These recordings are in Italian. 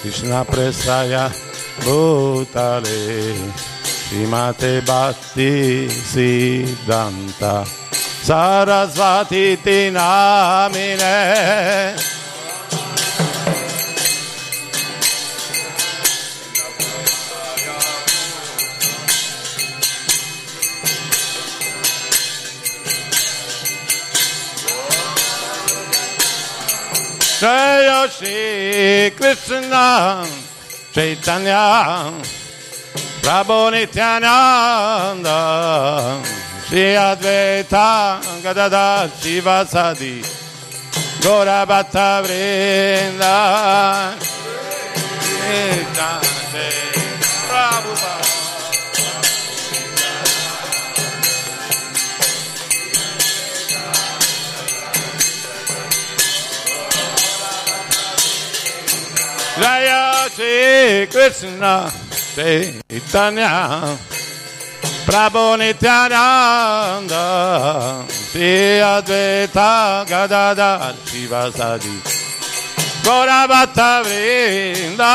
Krishna Presaya Bhutale Shrimate Bhakti Siddhanta Sarasvati Tinamine Jaya Shri Krishna Chaitanya Prabhu Nityananda Shri Advaita Gadada Shiva Sadi Gora Bhatta Vrinda Prabhupada Jaya Shri Krishna Chaitanya Prabhu Nityananda Shri Advaita Gadada Shiva Sadi Gora Bhatta Vrinda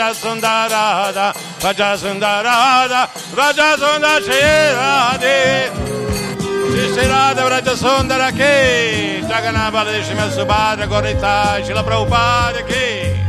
Radha, Vraja Sundarada, Vraja Sundarada, Vraja Sundar Shri Radhe. Shri Radha, Vraja Sundara Ki, Jagannath Baladeshima Subhadra, Gorita, Shila Prabhupada Ki.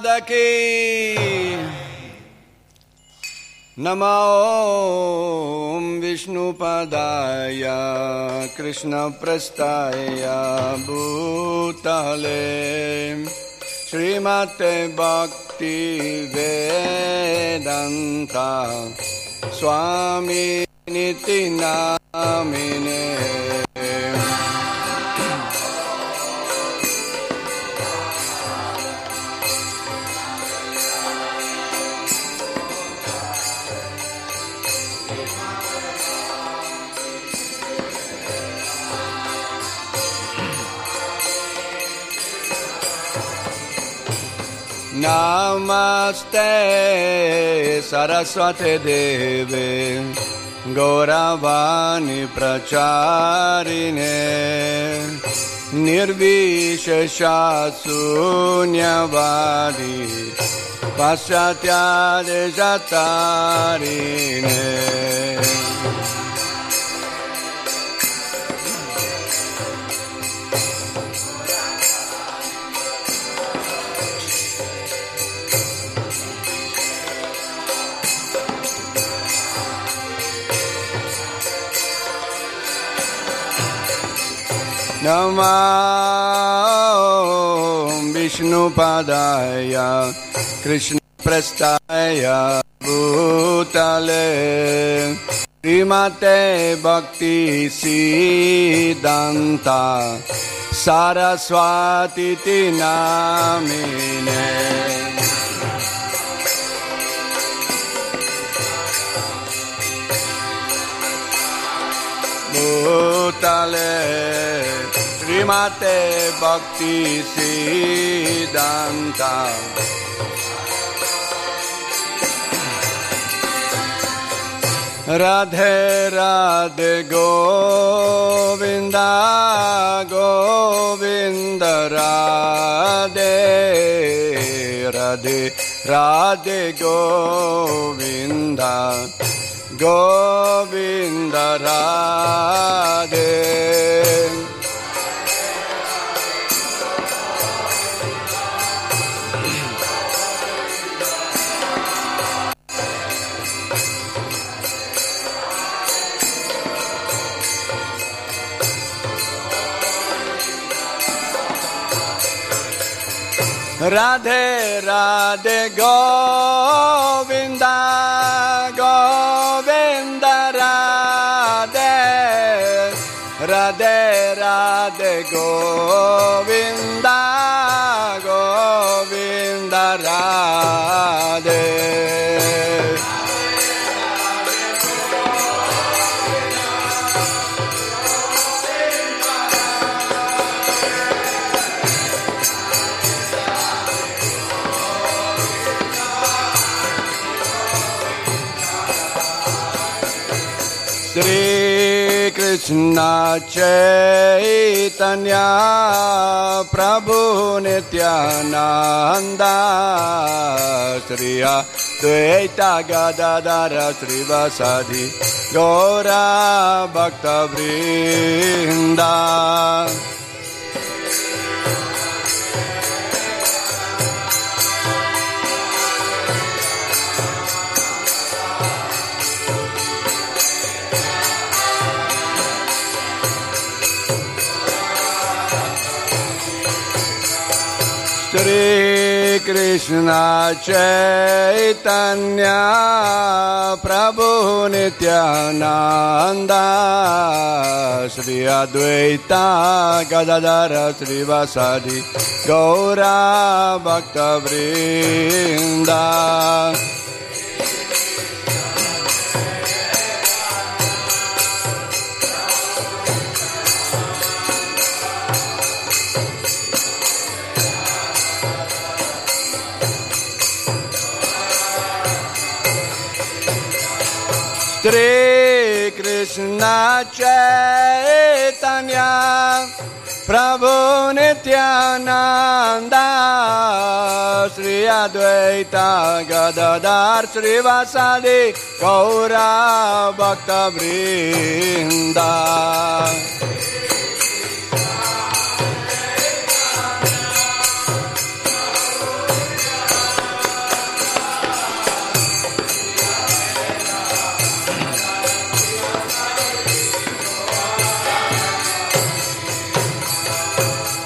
Prabhupada ki Namo Om Vishnupadaya Krishna Prastaya Bhutale Srimate Bhakti Vedanta Saraswati देव गौरवाणी प्रचारिणे। निर्विषा शून्यवा Namo Vishnupadaya Krishna Prastaya Bhutale Srimate Bhakti Siddhanta Saraswati Srimate Bhakti Siddhanta. Radhe Radhe Govinda Govinda Radhe Radhe Radhe Govinda Govinda Radhe Radhe Radhe Govinda Govinda Radhe. Radhe Radhe Govinda Krishna Chaitanya प्रभु नित्यनन्द श्रिया गदाधर श्रीवसधि गौरा भक्तवृन्दा। श्रीकृष्णा चैतन्या प्रभुः नित्यनन्द श्री अद्वैता गदर श्रीवासदि गौराभक्तवृन्द Shri Krishna Chaitanya Prabhu Nityananda Shri Advaita Gadadar Shri Vasadi Gaura Bhakta Vrinda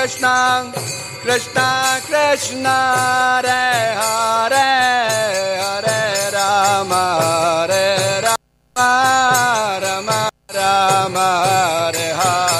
Krishna कृष्ण कृष्ण हरे हरे हरे राम हा राम राम राम हरे Hare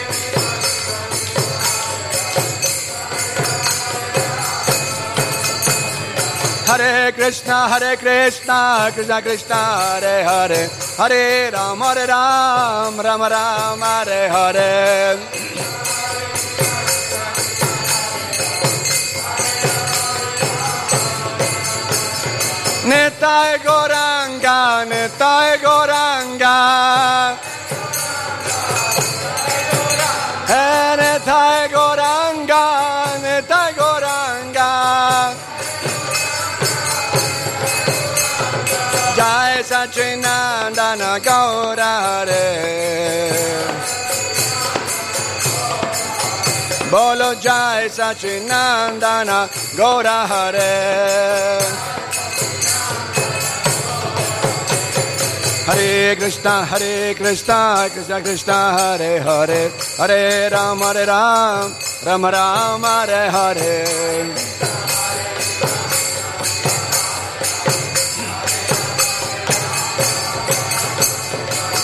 Hare Krishna, Hare Krishna, Krishna Krishna, Hare Hare, Hare Ram, Hare Ram, Ram Ram, Hare Hare. Nitai Goranga, Nitai Goranga. Sachinandana Gaurare. Bolo Jai Sachinandana Gaurare. Hare Krishna, Hare Krishna, Krishna Krishna, Hare Hare, Hare Ram, Hare Ram, Ram Ram, Hare Hare.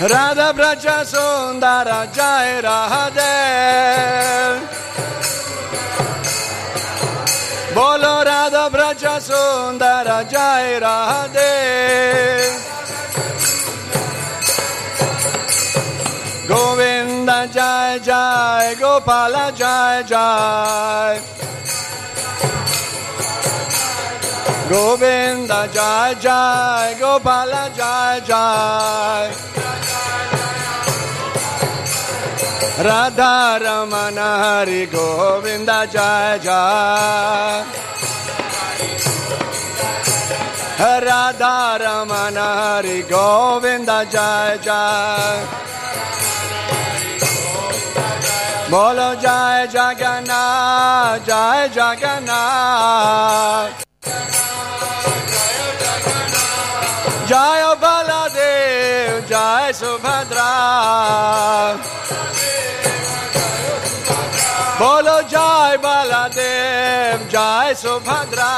Radha Braja Sundara Jai Radhe. Bolo Radha Braja Sundara Jai Radhe. Govinda Jai Jai Gopala Jai Jai. Govinda Jai Jai Gopala Jai Jai Radha Ramana Hari Govinda Jai Jai Radha Ramana Hari Govinda Jai Jai Bolo Jai Jagannath Jai Jagannath Jai Baladev Jai Subhadra Bolo Jai Baladev Jai Subhadra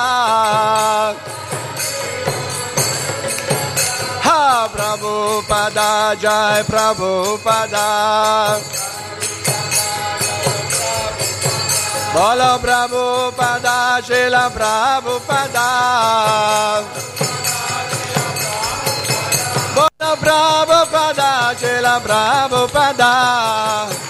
Ha Prabhupada Jai Prabhupada Bolo Prabhupada Shila Prabhupada Bolo Prabhupada Shila Prabhupada Ha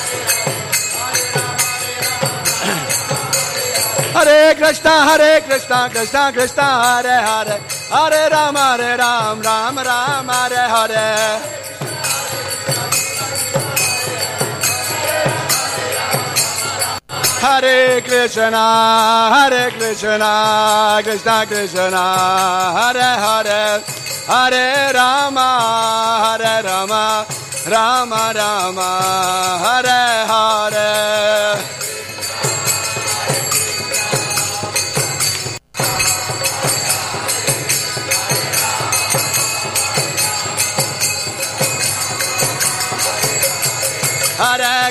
Hare Krishna, Hare Krishna, Krishna Krishna, Hare Hare, Hare Ram, Hare Ram, Ram Ram, Hare Hare. Hare Krishna, Hare Krishna, Krishna Krishna, Hare Hare, Hare Rama, Hare Rama, Rama Rama, Hare Hare.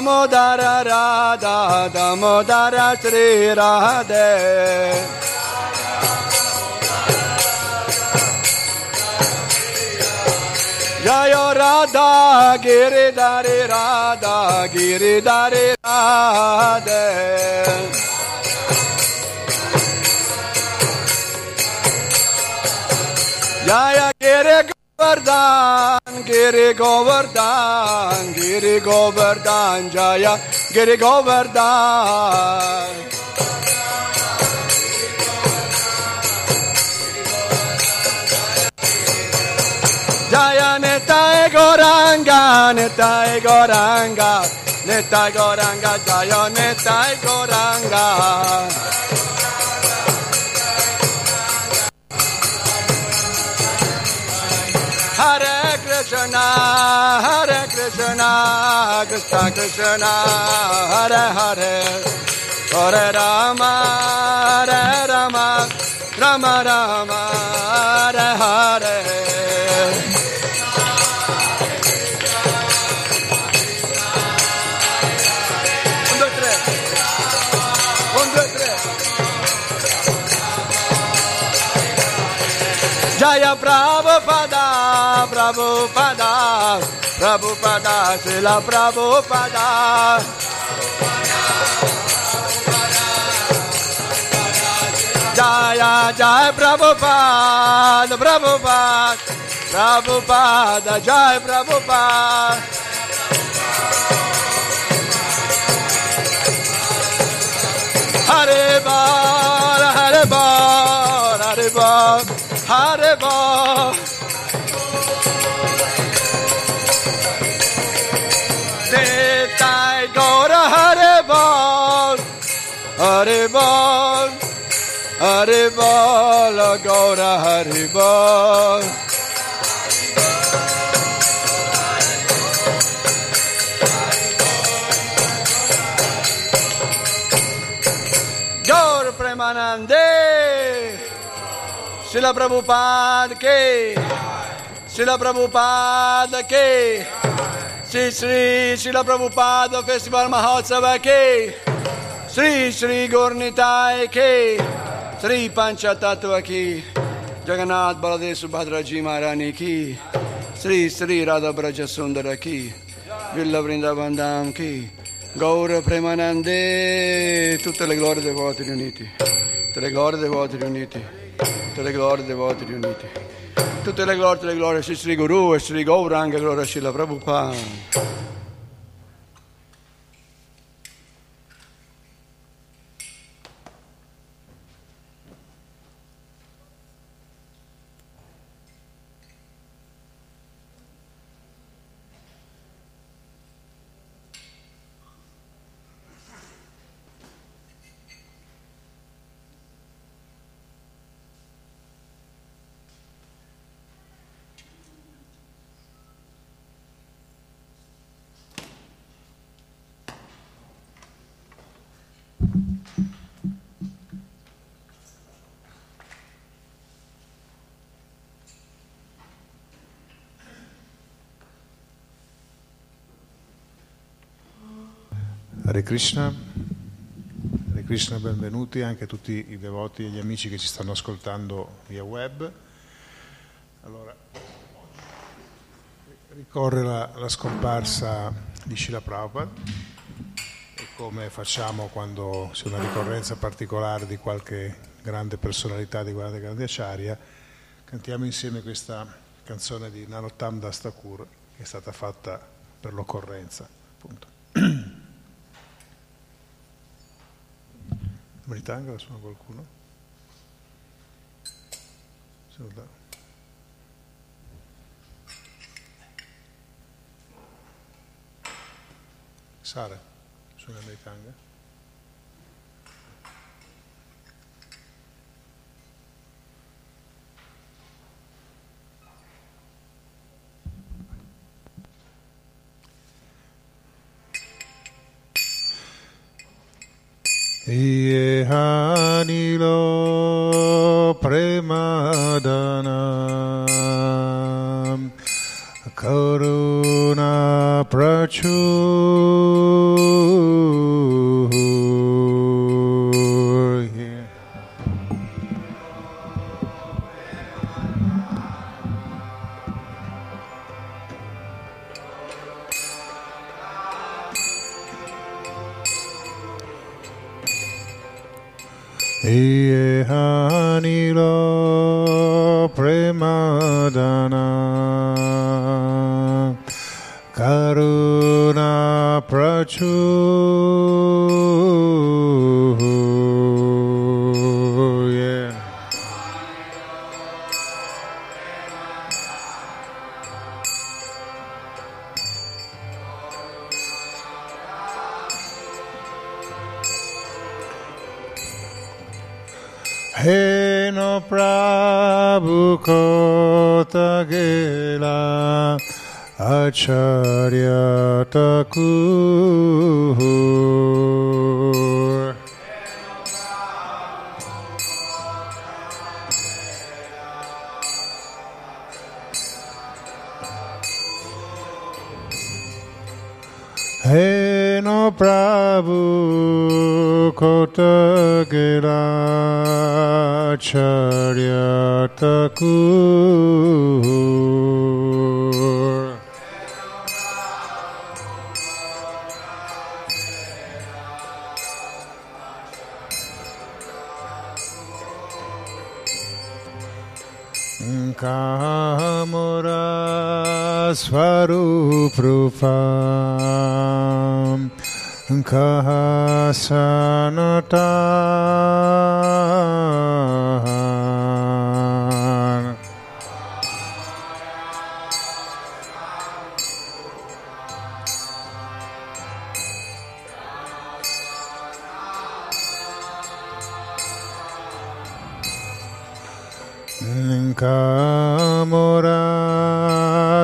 Radha Damodara Radha Damodara Sri Radhe. Jayo Radha Giridhari Radha Giridhari Radhe. Jaya Giri Govardhan, Giri Govardhan, Giri Govardhan, Jaya Giri Govardhan. Jaya Nitai Goranga, Nitai Goranga, Nitai Goranga, Jaya Nitai Goranga. Hare Krishna, Hare Krishna, Krishna Krishna, Hare Hare, Hare Rama, Hare Rama, Rama Rama, Hare Hare. Jaya Prabhupada, Prabhupada, Prabhupada, Srila Prabhupada. Jaya Jaya Prabhupada, Prabhupada, Prabhupada, Jaya Prabhupada. Hare Bol, Hare Bol, Hare Bol, Hare Bol. Hare Bol, Hare Bol, Gaura Hare Bol. Gaur Premanande Srila Prabhupada ke Srila Prabhupada ke Sri Sri Srila Prabhupada Festival Mahotsava ke Sri Sri Gornitai ke. Sri Panchatattva ki Jagannath Baladev Subhadraji Maharani ki. Sri Sri Radha Braja Sundara ki. Villa Vrindavan Dham ki. Gaura Premanande, tutte le glorie dei voti riuniti, tutte le glorie dei voti riuniti, tutte le glorie dei voti riuniti, tutte le glorie, tutte le glorie, Sri Sri Guru e Sri Gauranga, gloria Srila Prabhupada. Hare Krishna, Hare Krishna, benvenuti anche a tutti i devoti e gli amici che ci stanno ascoltando via web. Allora, ricorre la, la scomparsa di Shila Prabhupada e come facciamo quando c'è una ricorrenza particolare di qualche grande personalità di qualche grande acciaria, cantiamo insieme questa canzone di Narottam Das Thakur che è stata fatta per l'occorrenza. Appunto. Britanga la suona qualcuno? Dà. Sara, suona Britanga? Iye huh? Acharya Thakur Heno Prabhu Kota Gela Acharya Thakur रूप रूपा सहनता Linka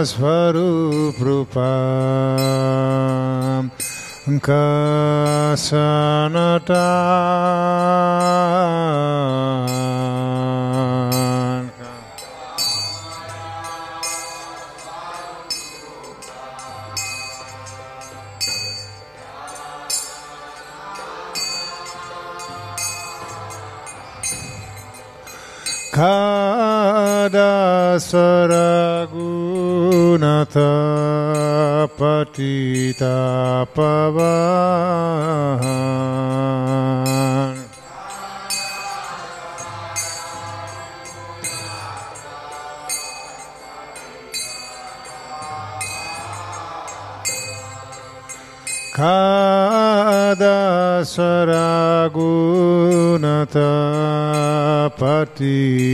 Kamura Swarup Rupam पतितापवान् खादसरागुणता पतितापवान्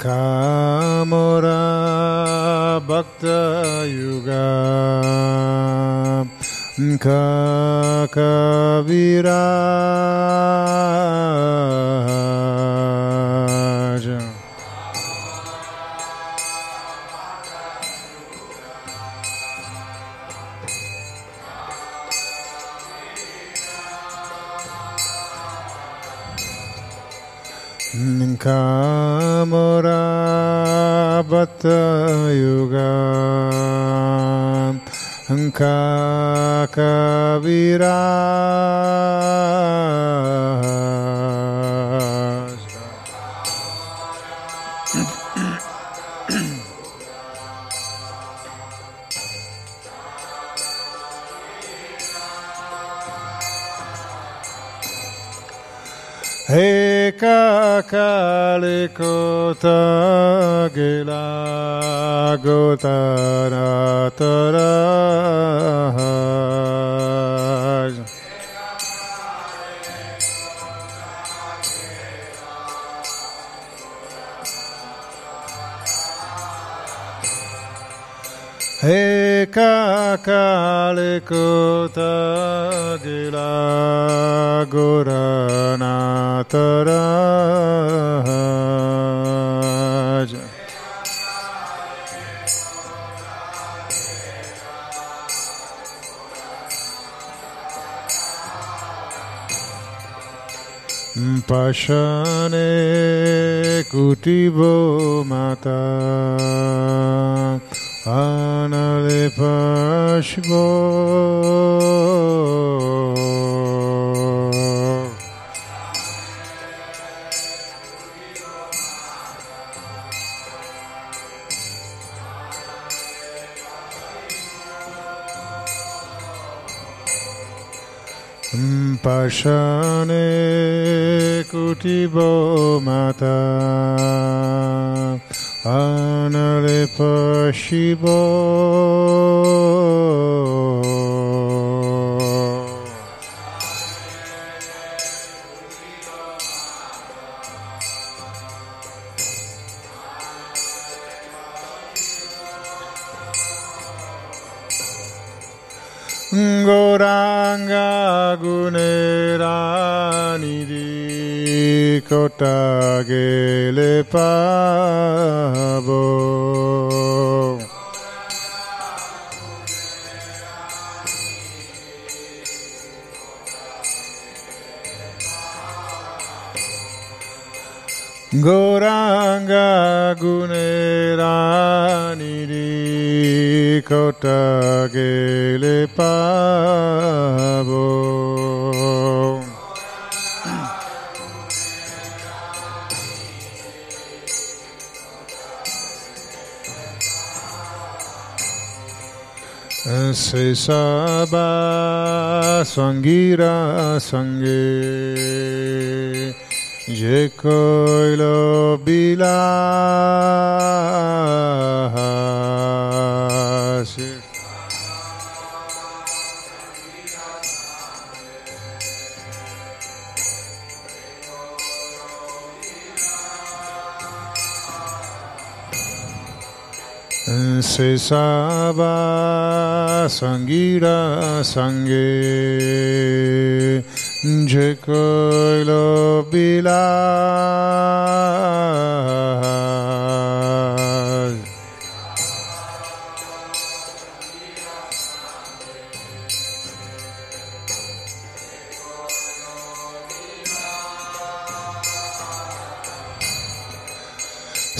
Kamora Bhakta Yuga. Kakaviraja Kakaviraja Amurabhata Yuga Kakavira Hey, God. Eka kalikota gila gotara taraj Eka kalikota gila रघुरनाथ राज পাশানে কুটিব মাতা আনালে পাশব দর্শনে কুটিব মাতা আনলে পশিব Guneranidhi Kotagele Pavo. Goranga Guneranidhi Kotagele Pavo Se Saba Swangira Sange Je Se saba sangira sange je bilas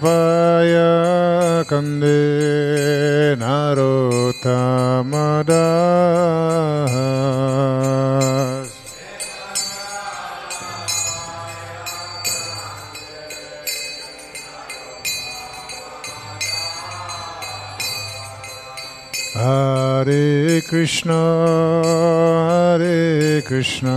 paya kande narotamadas Hare Krishna, Hare Krishna,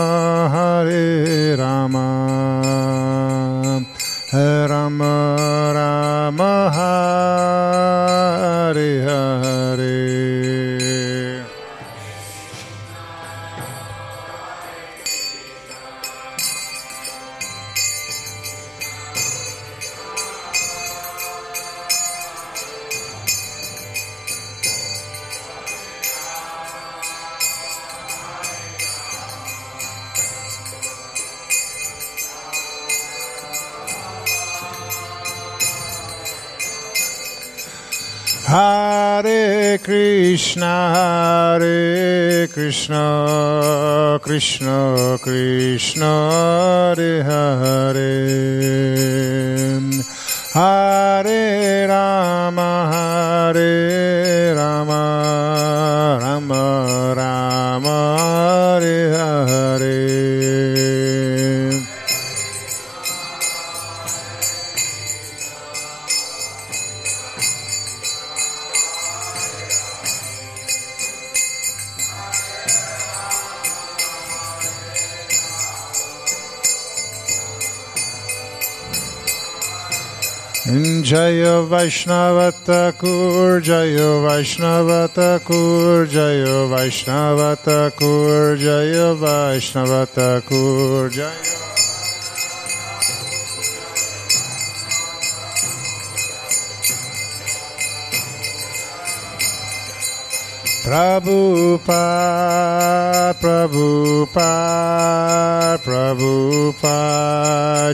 Thakur, Jaya Vaishnava Thakur, Jaya Vaishnava Thakur, Jaya. Prabhupada, Prabhupada, Prabhupada,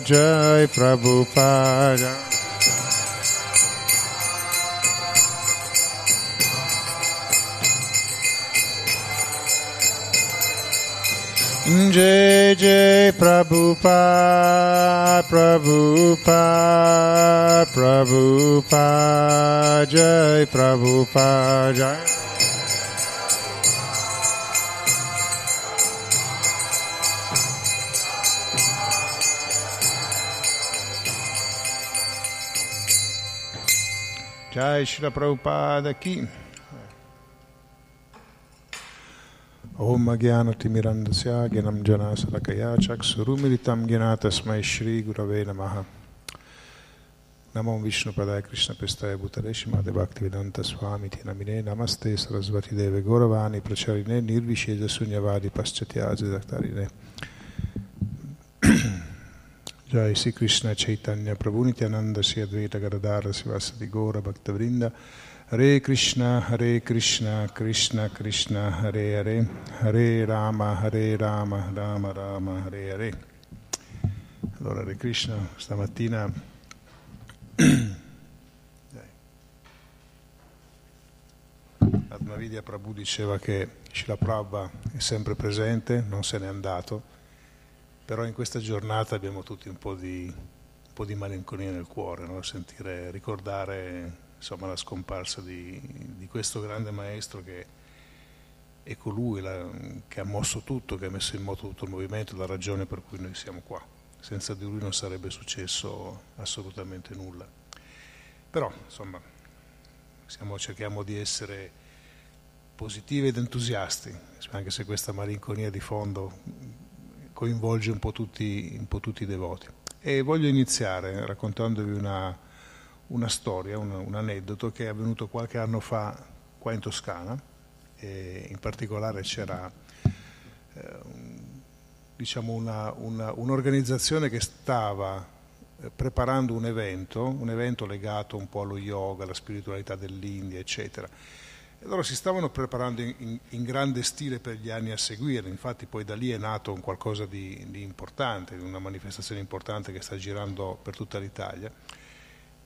Jai Prabhupada. Jai Jai Prabhupada, Prabhupada, Prabhupada, Jai Prabhupada, Jai. Jai Shri Prabhupada ki. Gurave Namaha. Namo Vishnu Padaya Krishna Pestaya Bhutale Shimade Bhaktivedanta Swami Tinamine Namaste Sarasvati Deve Gauravani Pracharine Nirvisheda Sunyavadi Paschatyazi Daktarine Jai Sri Krishna Chaitanya Prabhu Nityananda Sri Advaita Gadadara Sivasati Gora Bhaktavrinda Hare Krishna Hare Krishna Krishna Krishna Hare Hare Hare Rama Hare Rama Rama Rama Hare Hare Allora Hare Krishna stamattina Atmavidya Prabhu diceva che Shila Prabhupada è sempre presente, non se n'è andato, però in questa giornata abbiamo tutti un po' di, un po di malinconia nel cuore, no? sentire, ricordare insomma, la scomparsa di, di, questo grande maestro che è colui la, che ha mosso tutto, che ha messo in moto tutto il movimento, la ragione per cui noi siamo qua. Senza di lui non sarebbe successo assolutamente nulla. Però, insomma, siamo, cerchiamo di essere positivi ed entusiasti, anche se questa malinconia di fondo coinvolge un po' tutti, un po tutti i devoti. E voglio iniziare raccontandovi una, una storia, un, un, aneddoto che è avvenuto qualche anno fa qua in Toscana, in particolare c'era eh, diciamo una, una, un'organizzazione che stava eh, preparando un evento, un evento legato un po' allo yoga, alla spiritualità dell'India, eccetera. E loro si stavano preparando in, in, in, grande stile per gli anni a seguire, infatti poi da lì è nato qualcosa di, di importante, una manifestazione importante che sta girando per tutta l'Italia.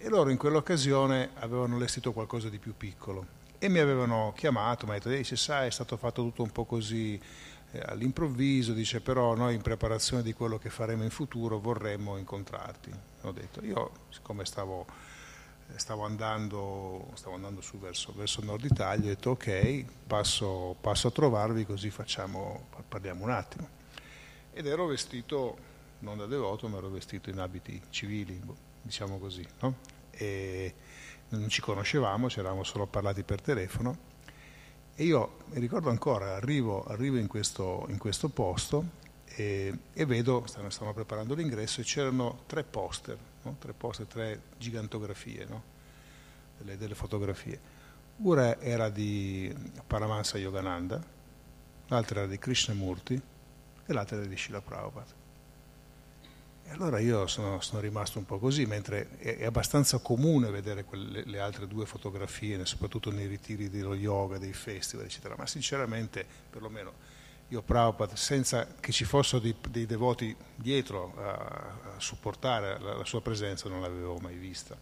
E loro in quell'occasione avevano allestito qualcosa di più piccolo e mi avevano chiamato, mi hanno detto, dice, sai, è stato fatto tutto un po' così eh, all'improvviso, dice però noi in preparazione di quello che faremo in futuro vorremmo incontrarti. Ho detto, io siccome stavo, eh, stavo, andando, stavo andando, su verso, verso nord Italia, ho detto ok, passo, passo a trovarvi così facciamo, parliamo un attimo. Ed ero vestito, non da devoto, ma ero vestito in abiti civili, boh, diciamo così, no? E non ci conoscevamo, ci eravamo solo parlati per telefono e io mi ricordo ancora, arrivo, arrivo in, questo, in, questo, posto e, e vedo, stanno, stanno, preparando l'ingresso e c'erano tre poster, no? tre poster, tre gigantografie, no? delle, delle, fotografie. Una era di Paramahansa Yogananda, l'altra era di Krishnamurti e l'altra era di Srila Prabhupada. Allora io sono, sono, rimasto un po' così, mentre è, è abbastanza comune vedere quelle, le altre due fotografie, soprattutto nei ritiri dello yoga, dei festival, eccetera, ma sinceramente, perlomeno io Prabhupada, senza che ci fossero dei, dei devoti dietro a, a supportare la, la, sua presenza, non l'avevo mai vista.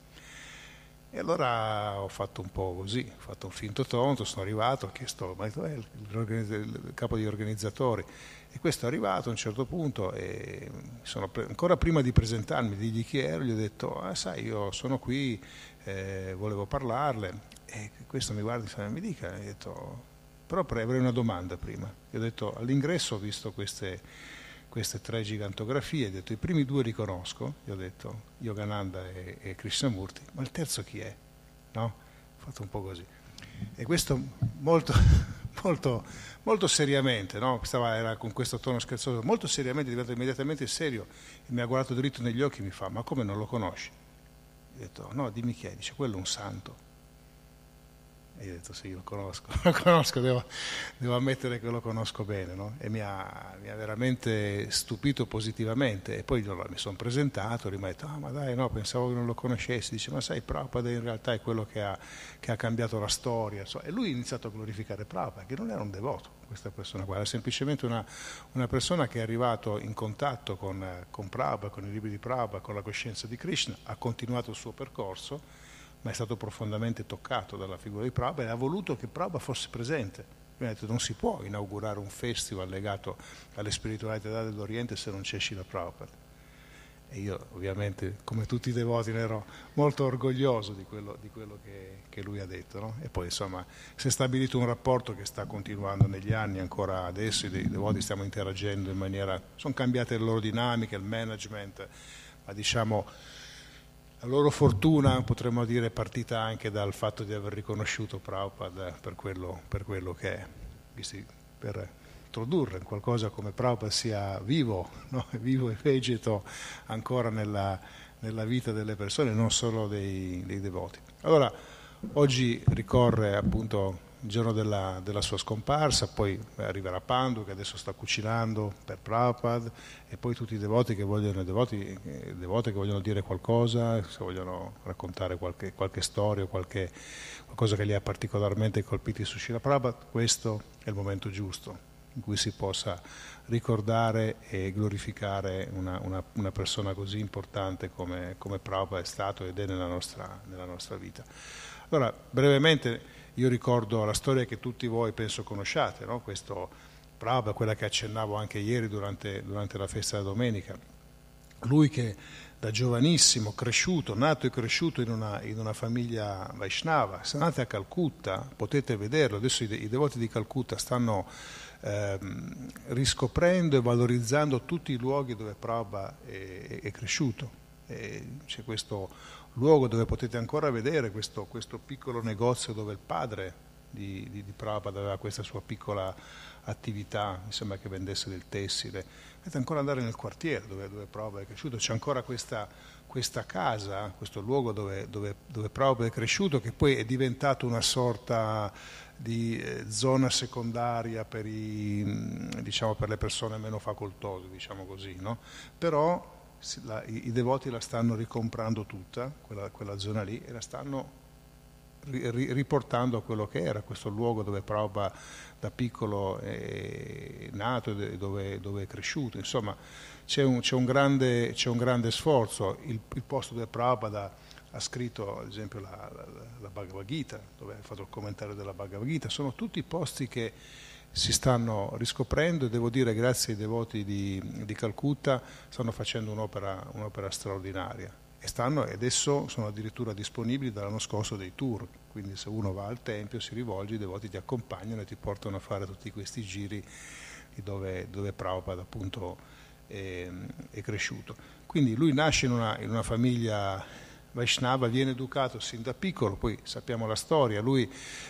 E allora ho fatto un po' così, ho fatto un finto tonto, sono arrivato, ho chiesto, ma è il, il capo degli organizzatori, e questo è arrivato a un certo punto e pre- ancora prima di presentarmi, di chi ero, gli ho detto, ah sai, io sono qui, eh, volevo parlarle. E questo mi guarda e mi dica, ho detto, però avrei una domanda prima. Gli ho detto, all'ingresso ho visto queste, queste tre gigantografie, ho detto, i primi due riconosco, gli ho detto, Yogananda e, e Krishnamurti, ma il terzo chi è? No? Ho fatto un po' così. E questo molto molto, molto seriamente, no? Stava, era con questo tono scherzoso, molto seriamente, diventa immediatamente serio, e mi ha guardato dritto negli occhi e mi fa, ma come non lo conosci? Ho detto, no, dimmi chi è, dice, quello è un santo. E io ho detto sì, lo conosco, lo conosco, devo, devo, ammettere che lo conosco bene, no? E mi ha, mi ha, veramente stupito positivamente. E poi mi sono presentato, mi ha detto, ah ma dai, no, pensavo che non lo conoscessi. Dice, ma sai, Prabhupada in realtà è quello che ha, che ha cambiato la storia. E lui ha iniziato a glorificare Prabhupada, che non era un devoto, questa persona qua, era semplicemente una, una persona che è arrivato in contatto con, con Prabhupada, con i libri di Prabhupada, con la coscienza di Krishna, ha continuato il suo percorso ma è stato profondamente toccato dalla figura di Prabhupada e ha voluto che Prabhupada fosse presente. Mi ha detto non si può inaugurare un festival legato alle spiritualità dell'Oriente se non c'è Shila Prabhupada. E io ovviamente, come tutti i devoti, ne ero molto orgoglioso di quello, di quello che, che, lui ha detto. No? E poi insomma si è stabilito un rapporto che sta continuando negli anni, ancora adesso i devoti stiamo interagendo in maniera... sono cambiate le loro dinamiche, il management, ma diciamo La loro fortuna, potremmo dire, è partita anche dal fatto di aver riconosciuto Prabhupada per quello, per quello che è, per introdurre qualcosa come Prabhupada sia vivo, no? vivo e vegeto ancora nella, nella, vita delle persone, non solo dei, dei devoti. Allora, oggi ricorre appunto il giorno della, della, sua scomparsa, poi arriverà Pandu che adesso sta cucinando per Prabhupada e poi tutti i devoti che vogliono, devoti, devote che vogliono dire qualcosa, se vogliono raccontare qualche, qualche storia, qualche, qualcosa che li ha particolarmente colpiti su Shila Prabhupada, questo è il momento giusto in cui si possa ricordare e glorificare una, una, una persona così importante come, come Prabhupada è stato ed è nella nostra, nella nostra vita. Allora, brevemente io ricordo la storia che tutti voi penso conosciate, no? questo Prabhupada, quella che accennavo anche ieri durante, durante la festa della domenica. Lui che da giovanissimo, cresciuto, nato e cresciuto in una, in una famiglia Vaishnava, se andate a Calcutta potete vederlo, adesso i, i devoti di Calcutta stanno ehm, riscoprendo e valorizzando tutti i luoghi dove Prabhupada è, è cresciuto. E c'è questo luogo dove potete ancora vedere questo, questo piccolo negozio dove il padre di, di, di Prabhupada aveva questa sua piccola attività, mi sembra che vendesse del tessile. Potete ancora andare nel quartiere dove, dove Prabhupada è cresciuto, c'è ancora questa, questa casa, questo luogo dove, dove, dove Prabhupada è cresciuto, che poi è diventato una sorta di eh, zona secondaria per, i, diciamo, per, le persone meno facoltose, diciamo così, no? però la, i, i, devoti la stanno ricomprando tutta, quella, quella zona lì, e la stanno ri, riportando a quello che era questo luogo dove Prabhupada da piccolo è nato e dove, dove, è cresciuto. Insomma, c'è un, c'è un, grande, c'è un grande, sforzo. Il, il, posto dove Prabhupada ha scritto, ad esempio, la, la, la Bhagavad Gita, dove ha fatto il commentario della Bhagavad Gita, sono tutti posti che si stanno riscoprendo e devo dire grazie ai devoti di, di Calcutta stanno facendo un'opera, un'opera straordinaria e stanno, adesso sono addirittura disponibili dall'anno scorso dei tour, quindi se uno va al Tempio si rivolge, i devoti ti accompagnano e ti portano a fare tutti questi giri dove, dove Prabhupada appunto è, è, cresciuto. Quindi lui nasce in una, in una famiglia Vaishnava viene educato sin da piccolo, poi sappiamo la storia, lui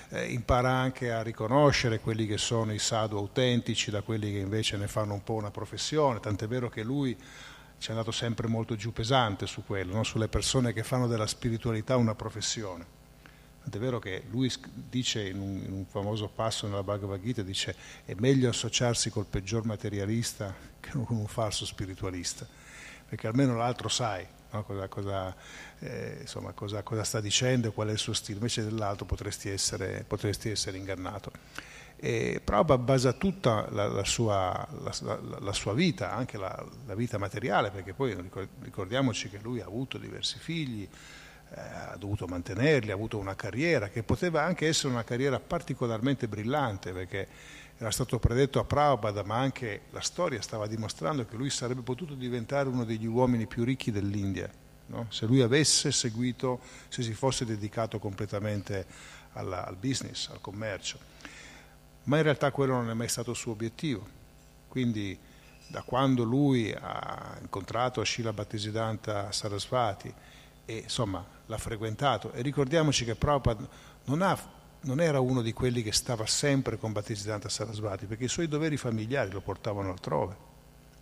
eh, impara anche a riconoscere quelli che sono i sadhu autentici da quelli che invece ne fanno un po' una professione, tant'è vero che lui ci è andato sempre molto giù pesante su quello, no? sulle persone che fanno della spiritualità una professione. Tant'è vero che lui dice in un, in un, famoso passo nella Bhagavad Gita, dice è meglio associarsi col peggior materialista che con un falso spiritualista, perché almeno l'altro sai no? cosa, cosa, eh, insomma, cosa, cosa, sta dicendo, qual è il suo stile, invece dell'altro potresti essere, potresti essere ingannato. E Prabhupada basa tutta la, la, sua, la, la, sua, vita, anche la, vita materiale, perché poi ricordiamoci che lui ha avuto diversi figli, eh, ha dovuto mantenerli, ha avuto una carriera che poteva anche essere una carriera particolarmente brillante, perché era stato predetto a Prabhupada, ma anche la storia stava dimostrando che lui sarebbe potuto diventare uno degli uomini più ricchi dell'India, no? se lui avesse seguito, se si fosse dedicato completamente alla, al business, al commercio ma in realtà quello non è mai stato il suo obiettivo. Quindi da quando lui ha incontrato Ashila Bhattisiddhanta Sarasvati e insomma l'ha frequentato, e ricordiamoci che Prabhupada non, ha, non era uno di quelli che stava sempre con Bhattisiddhanta Sarasvati, perché i suoi doveri familiari lo portavano altrove.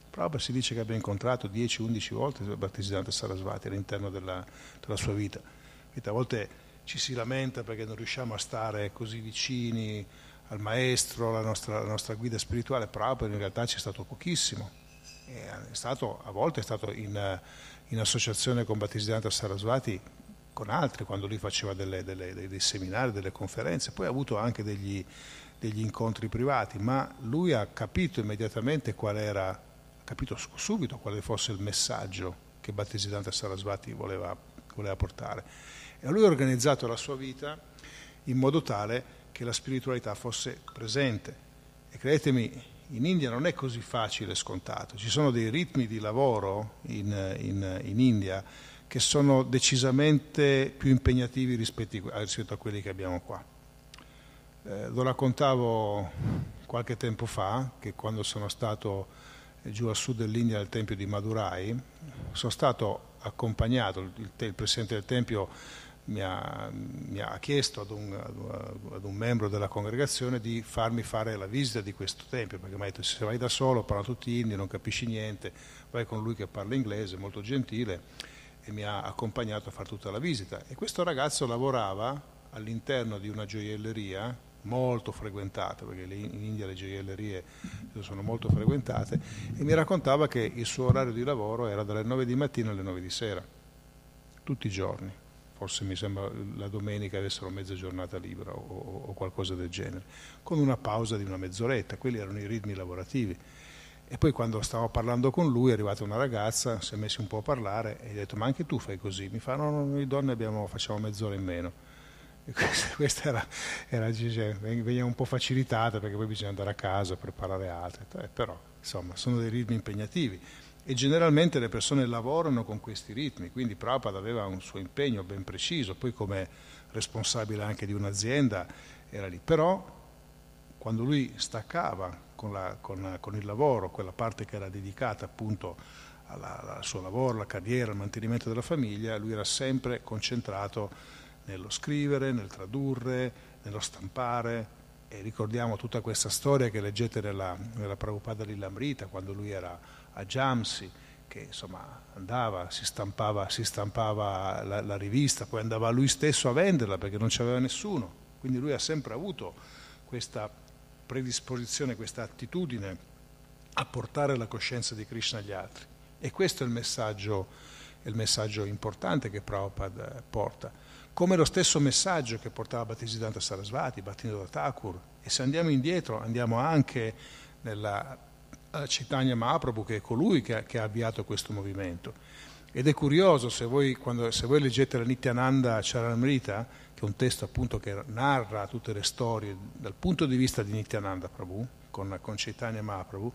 Prabhupada si dice che abbia incontrato 10-11 volte Bhattisiddhanta Sarasvati all'interno della, della sua vita. a volte ci si lamenta perché non riusciamo a stare così vicini al maestro, la nostra, la nostra guida spirituale, proprio in realtà c'è stato pochissimo. Stato, a volte è stato in, in associazione con Battisiddhanta Sarasvati con altri, quando lui faceva delle, delle, dei seminari, delle conferenze, poi ha avuto anche degli, degli incontri privati, ma lui ha capito immediatamente qual era, ha capito subito quale fosse il messaggio che Battisiddhanta Sarasvati voleva, voleva portare. E lui ha organizzato la sua vita in modo tale che la spiritualità fosse presente. E credetemi, in India non è così facile e scontato. Ci sono dei ritmi di lavoro in, in, in India che sono decisamente più impegnativi rispetto, rispetto a quelli che abbiamo qua. Eh, lo raccontavo qualche tempo fa che quando sono stato giù a sud dell'India al tempio di Madurai, sono stato accompagnato, il, il Presidente del Tempio mi ha, mi ha chiesto ad un, ad un, membro della congregazione di farmi fare la visita di questo tempio, perché mi ha detto se vai da solo, parla tutti inni, non capisci niente, vai con lui che parla inglese, molto gentile, e mi ha accompagnato a fare tutta la visita. E questo ragazzo lavorava all'interno di una gioielleria molto frequentata, perché in India le gioiellerie sono molto frequentate, e mi raccontava che il suo orario di lavoro era dalle 9 di mattina alle 9 di sera, tutti i giorni forse mi sembra la domenica avessero mezza giornata libera o, o, qualcosa del genere, con una pausa di una mezz'oretta, quelli erano i ritmi lavorativi. E poi quando stavo parlando con lui è arrivata una ragazza, si è messi un po' a parlare e gli ho detto ma anche tu fai così? Mi fa no, no noi donne abbiamo, facciamo mezz'ora in meno. E questa, questa era, era cioè, veniva un po' facilitata perché poi bisogna andare a casa preparare altre, eh, però insomma sono dei ritmi impegnativi e generalmente le persone lavorano con questi ritmi, quindi Prabhupada aveva un suo impegno ben preciso, poi come responsabile anche di un'azienda era lì, però quando lui staccava con, la, con, con il lavoro, quella parte che era dedicata appunto alla, al suo lavoro, alla carriera, al mantenimento della famiglia, lui era sempre concentrato nello scrivere, nel tradurre, nello stampare, e ricordiamo tutta questa storia che leggete nella, nella Prabhupada Lilamrita, quando lui era a Jamsi, che insomma andava, si stampava, si stampava la, la, rivista, poi andava lui stesso a venderla perché non c'aveva nessuno. Quindi lui ha sempre avuto questa predisposizione, questa attitudine a portare la coscienza di Krishna agli altri. E questo è il messaggio, il messaggio importante che Prabhupada porta. Come lo stesso messaggio che portava Bhattisiddhanta Sarasvati, Bhattinodda Thakur. E se andiamo indietro, andiamo anche nella Chaitanya Mahaprabhu, che è colui che ha, che ha, avviato questo movimento. Ed è curioso, se voi, quando, se voi leggete la Nityananda Charanamrita, che è un testo appunto che narra tutte le storie dal punto di vista di Nityananda Prabhu, con, con Chaitanya Mahaprabhu,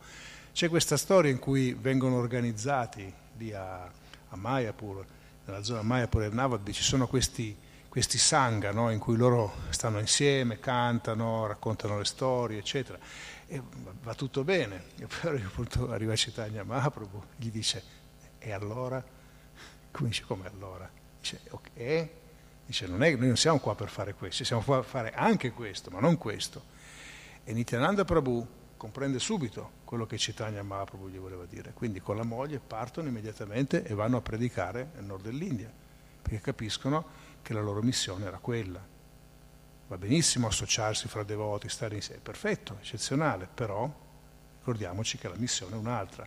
c'è questa storia in cui vengono organizzati lì a, a Mayapur, nella zona Mayapur e Navadvi, ci sono questi, questi sangha no? in cui loro stanno insieme, cantano, raccontano le storie, eccetera e va tutto bene. E poi appunto arriva Chaitanya Mahaprabhu, gli dice, e allora? Dice, come allora? Dice, ok, dice, non è, noi non siamo qua per fare questo, siamo qua per fare anche questo, ma non questo. E Nityananda Prabhu comprende subito quello che Chaitanya Mahaprabhu gli voleva dire, quindi con la moglie partono immediatamente e vanno a predicare nel nord dell'India, perché capiscono che la loro missione era quella va benissimo associarsi fra devoti, stare insieme, è perfetto, eccezionale, però ricordiamoci che la missione è un'altra.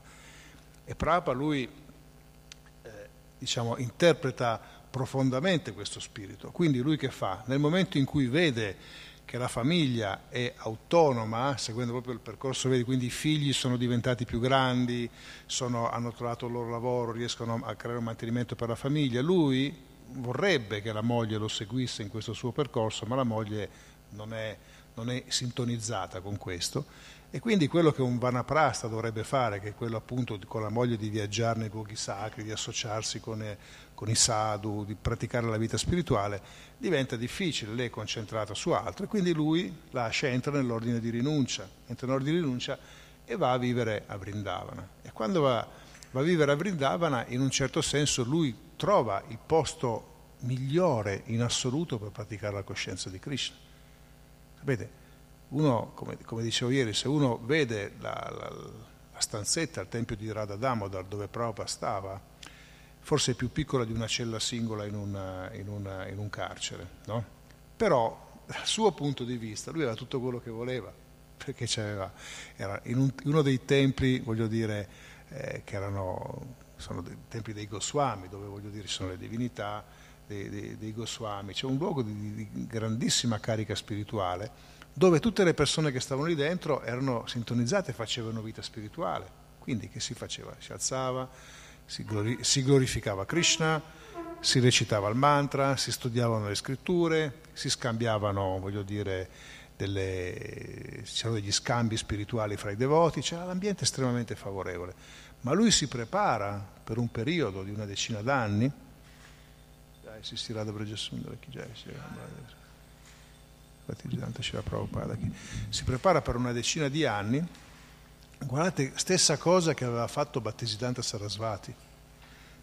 E Prabhupada lui eh, diciamo, interpreta profondamente questo spirito, quindi lui che fa? Nel momento in cui vede che la famiglia è autonoma, seguendo proprio il percorso, vedi, quindi i figli sono diventati più grandi, sono, hanno trovato il loro lavoro, riescono a creare un mantenimento per la famiglia, lui vorrebbe che la moglie lo seguisse in questo suo percorso, ma la moglie non è, non è sintonizzata con questo. E quindi quello che un vanaprasta dovrebbe fare, che è quello appunto con la moglie di viaggiare nei luoghi sacri, di associarsi con, eh, con, i sadhu, di praticare la vita spirituale, diventa difficile, lei è concentrata su altro e quindi lui lascia, entra nell'ordine di rinuncia, entra nell'ordine di rinuncia e va a vivere a Vrindavana. E quando va, va a vivere a Vrindavana, in un certo senso lui trova il posto migliore in assoluto per praticare la coscienza di Krishna. Sapete, uno, come, come dicevo ieri, se uno vede la, la, la stanzetta al tempio di Radha Damodar dove Prabhupada stava, forse è più piccola di una cella singola in, una, in, una, in un carcere, no? Però dal suo punto di vista lui aveva tutto quello che voleva, perché era in, un, uno dei templi, voglio dire, eh, che erano sono i templi dei Goswami, dove voglio dire ci sono le divinità dei, dei, dei Goswami, c'è un luogo di, di, grandissima carica spirituale, dove tutte le persone che stavano lì dentro erano sintonizzate e facevano vita spirituale. Quindi che si faceva? Si alzava, si, glori, si glorificava Krishna, si recitava il mantra, si studiavano le scritture, si scambiavano, voglio dire, delle, c'erano degli scambi spirituali fra i devoti, c'era l'ambiente estremamente favorevole ma lui si prepara per un periodo di una decina d'anni. Si prepara per una decina di anni. Guardate, stessa cosa che aveva fatto Battesiddhanta Sarasvati.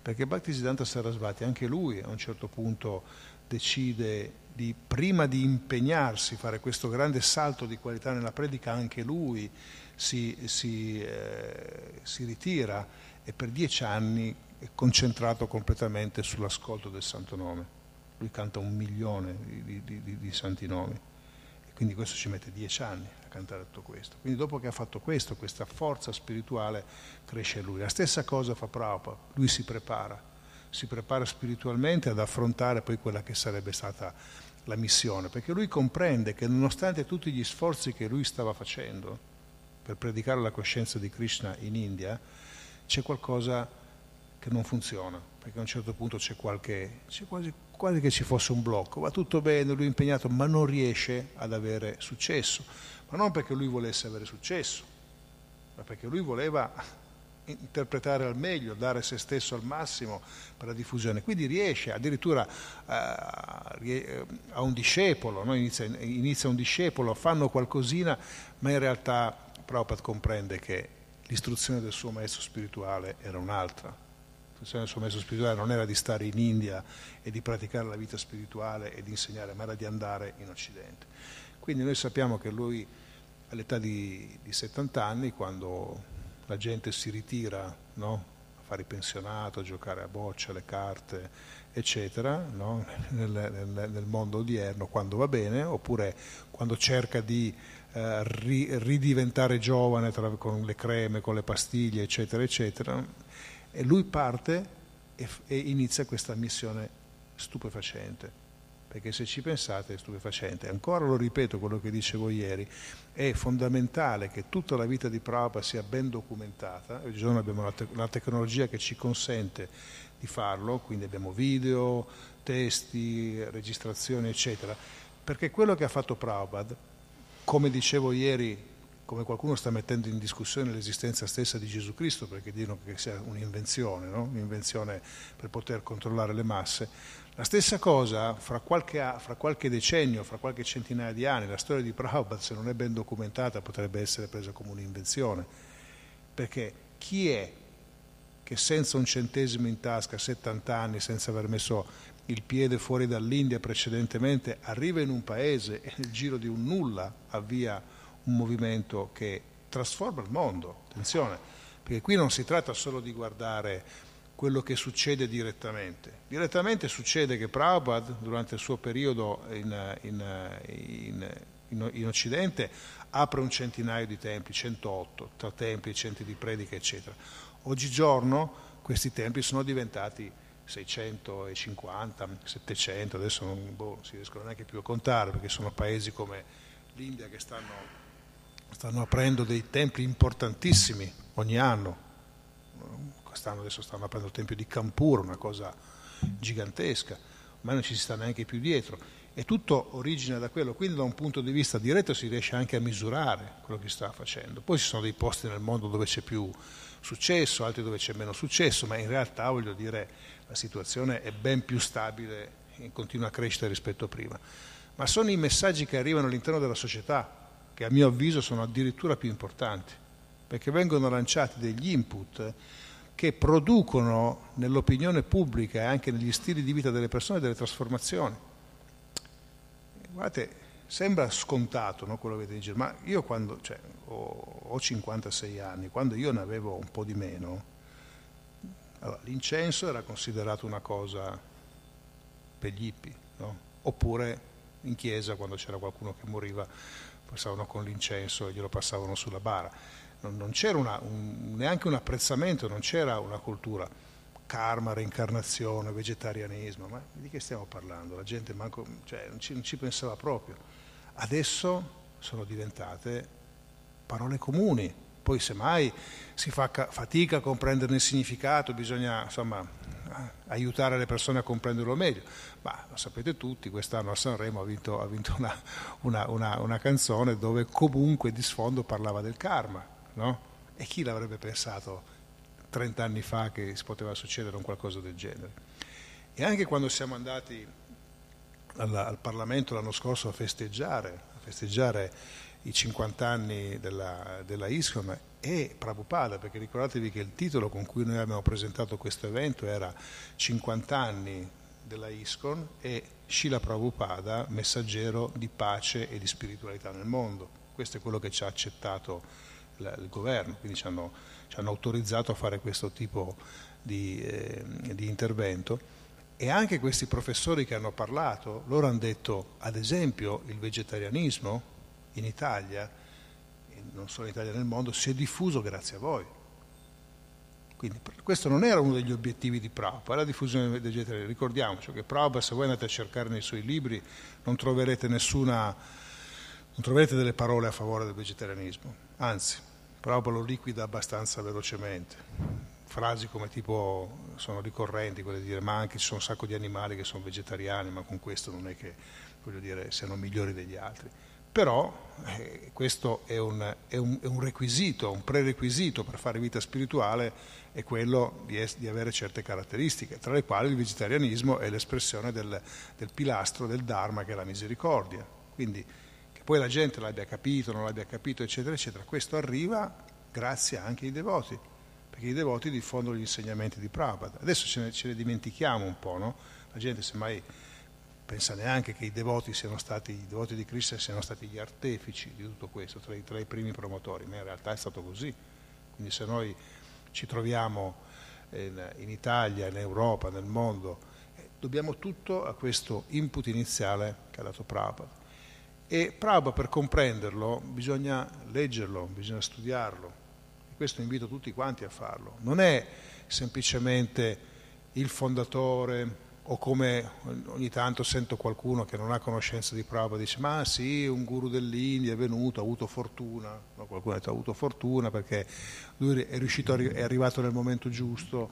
perché Bhaktisiddhanta Sarasvati, anche lui a un certo punto decide di, prima di impegnarsi a fare questo grande salto di qualità nella predica, anche lui si, si, eh, si ritira e per dieci anni è concentrato completamente sull'ascolto del santo nome. Lui canta un milione di, di, di, di santi nomi quindi questo ci mette dieci anni a cantare tutto questo. Quindi dopo che ha fatto questo, questa forza spirituale cresce lui. La stessa cosa fa Prabhupada, lui si prepara, si prepara spiritualmente ad affrontare poi quella che sarebbe stata la missione, perché lui comprende che nonostante tutti gli sforzi che lui stava facendo per predicare la coscienza di Krishna in India, c'è qualcosa che non funziona, perché a un certo punto c'è qualche, c'è quasi, quasi che ci fosse un blocco, va tutto bene, lui è impegnato, ma non riesce ad avere successo, ma non perché lui volesse avere successo, ma perché lui voleva interpretare al meglio, dare se stesso al massimo per la diffusione. Quindi riesce addirittura eh, a un discepolo, no? inizia, inizia, un discepolo, fanno qualcosina, ma in realtà Prabhupada comprende che l'istruzione del suo maestro spirituale era un'altra. Del suo maestro spirituale non era di stare in India e di praticare la vita spirituale e di insegnare, ma era di andare in Occidente. Quindi noi sappiamo che lui all'età di, di 70 anni, quando la gente si ritira no? a fare il pensionato, a giocare a boccia, le carte, eccetera, no? nel, nel, nel, mondo odierno, quando va bene, oppure quando cerca di eh, ri, ridiventare giovane tra, con le creme, con le pastiglie, eccetera, eccetera, e lui parte e, e inizia questa missione stupefacente. Perché se ci pensate è stupefacente. Ancora lo ripeto quello che dicevo ieri, è fondamentale che tutta la vita di Prabhupada sia ben documentata, oggigiorno abbiamo una, te- una tecnologia che ci consente di farlo, quindi abbiamo video, testi, registrazioni, eccetera, perché quello che ha fatto Prabhupada, come dicevo ieri, come qualcuno sta mettendo in discussione l'esistenza stessa di Gesù Cristo, perché dicono che sia un'invenzione, no? un'invenzione per poter controllare le masse, la stessa cosa, fra qualche, fra qualche, decennio, fra qualche centinaia di anni, la storia di Prabhupada, se non è ben documentata, potrebbe essere presa come un'invenzione. Perché chi è che senza un centesimo in tasca, a 70 anni, senza aver messo il piede fuori dall'India precedentemente, arriva in un paese e nel giro di un nulla avvia un movimento che trasforma il mondo? Attenzione, perché qui non si tratta solo di guardare quello che succede direttamente. Direttamente succede che Prabhupada, durante il suo periodo in, in, in, in Occidente, apre un centinaio di templi, 108, tra templi, centri di predica, eccetera. Oggigiorno questi templi sono diventati 650, 700, adesso non boh, si riescono neanche più a contare perché sono paesi come l'India che stanno, stanno aprendo dei templi importantissimi ogni anno quest'anno adesso stanno aprendo il tempio di Campura, una cosa gigantesca, ma non ci si sta neanche più dietro. E tutto origina da quello, quindi da un punto di vista diretto si riesce anche a misurare quello che sta facendo. Poi ci sono dei posti nel mondo dove c'è più successo, altri dove c'è meno successo, ma in realtà voglio dire la situazione è ben più stabile e continua a crescere rispetto a prima. Ma sono i messaggi che arrivano all'interno della società che a mio avviso sono addirittura più importanti, perché vengono lanciati degli input che producono nell'opinione pubblica e anche negli stili di vita delle persone delle trasformazioni. Guardate, sembra scontato no, quello che avete giro, ma io quando cioè, ho, ho, 56 anni, quando io ne avevo un po' di meno, allora, l'incenso era considerato una cosa per gli hippie, no? oppure in chiesa quando c'era qualcuno che moriva passavano con l'incenso e glielo passavano sulla bara non, non c'era una, un, neanche un apprezzamento, non c'era una cultura karma, reincarnazione, vegetarianismo, ma di che stiamo parlando? La gente manco, cioè, non, ci, non ci pensava proprio. Adesso sono diventate parole comuni, poi semmai si fa fatica a comprenderne il significato, bisogna insomma, aiutare le persone a comprenderlo meglio. Ma lo sapete tutti, quest'anno a Sanremo ha vinto, ha vinto una, una, una, una, canzone dove comunque di sfondo parlava del karma no? E chi l'avrebbe pensato 30 anni fa che poteva succedere un qualcosa del genere? E anche quando siamo andati al, al Parlamento l'anno scorso a festeggiare, a festeggiare i 50 anni della, della ISKCON e Prabhupada, perché ricordatevi che il titolo con cui noi abbiamo presentato questo evento era 50 anni della ISKCON e Srila Prabhupada, messaggero di pace e di spiritualità nel mondo. Questo è quello che ci ha accettato il, il governo, quindi ci hanno, ci hanno, autorizzato a fare questo tipo di, eh, di intervento. E anche questi professori che hanno parlato, loro hanno detto, ad esempio, il vegetarianismo in Italia, non solo in Italia nel mondo, si è diffuso grazie a voi. Quindi questo non era uno degli obiettivi di Prabhupada, la diffusione del vegetarianismo. Ricordiamoci che Prabhupada, se voi andate a cercare nei suoi libri, non troverete nessuna, non troverete delle parole a favore del vegetarianismo. Anzi, Prabhupada lo liquida abbastanza velocemente. Frasi come tipo sono ricorrenti, quelle di dire ma anche ci sono un sacco di animali che sono vegetariani, ma con questo non è che voglio dire siano migliori degli altri. Però eh, questo è un, è, un, è un, requisito, un prerequisito per fare vita spirituale, è quello di, es- di, avere certe caratteristiche, tra le quali il vegetarianismo è l'espressione del, del pilastro del Dharma che è la misericordia. Quindi che poi la gente l'abbia capito, non l'abbia capito, eccetera, eccetera, questo arriva grazie anche ai devoti, perché i devoti diffondono gli insegnamenti di Prabhupada. Adesso ce ne, ce ne dimentichiamo un po', no? La gente semmai pensa neanche che i devoti, stati, i devoti di Krishna siano stati gli artefici di tutto questo, tra i, tra i, primi promotori, ma in realtà è stato così. Quindi se noi ci troviamo in, in Italia, in Europa, nel mondo, eh, dobbiamo tutto a questo input iniziale che ha dato Prabhupada. E Prabhupada per comprenderlo bisogna leggerlo, bisogna studiarlo. E questo invito tutti quanti a farlo. Non è semplicemente il fondatore, o come ogni tanto sento qualcuno che non ha conoscenza di Prabhupada dice ma sì, un guru dell'India è venuto, ha avuto fortuna, no, qualcuno ha detto ha avuto fortuna perché lui è, riuscito, è arrivato nel momento giusto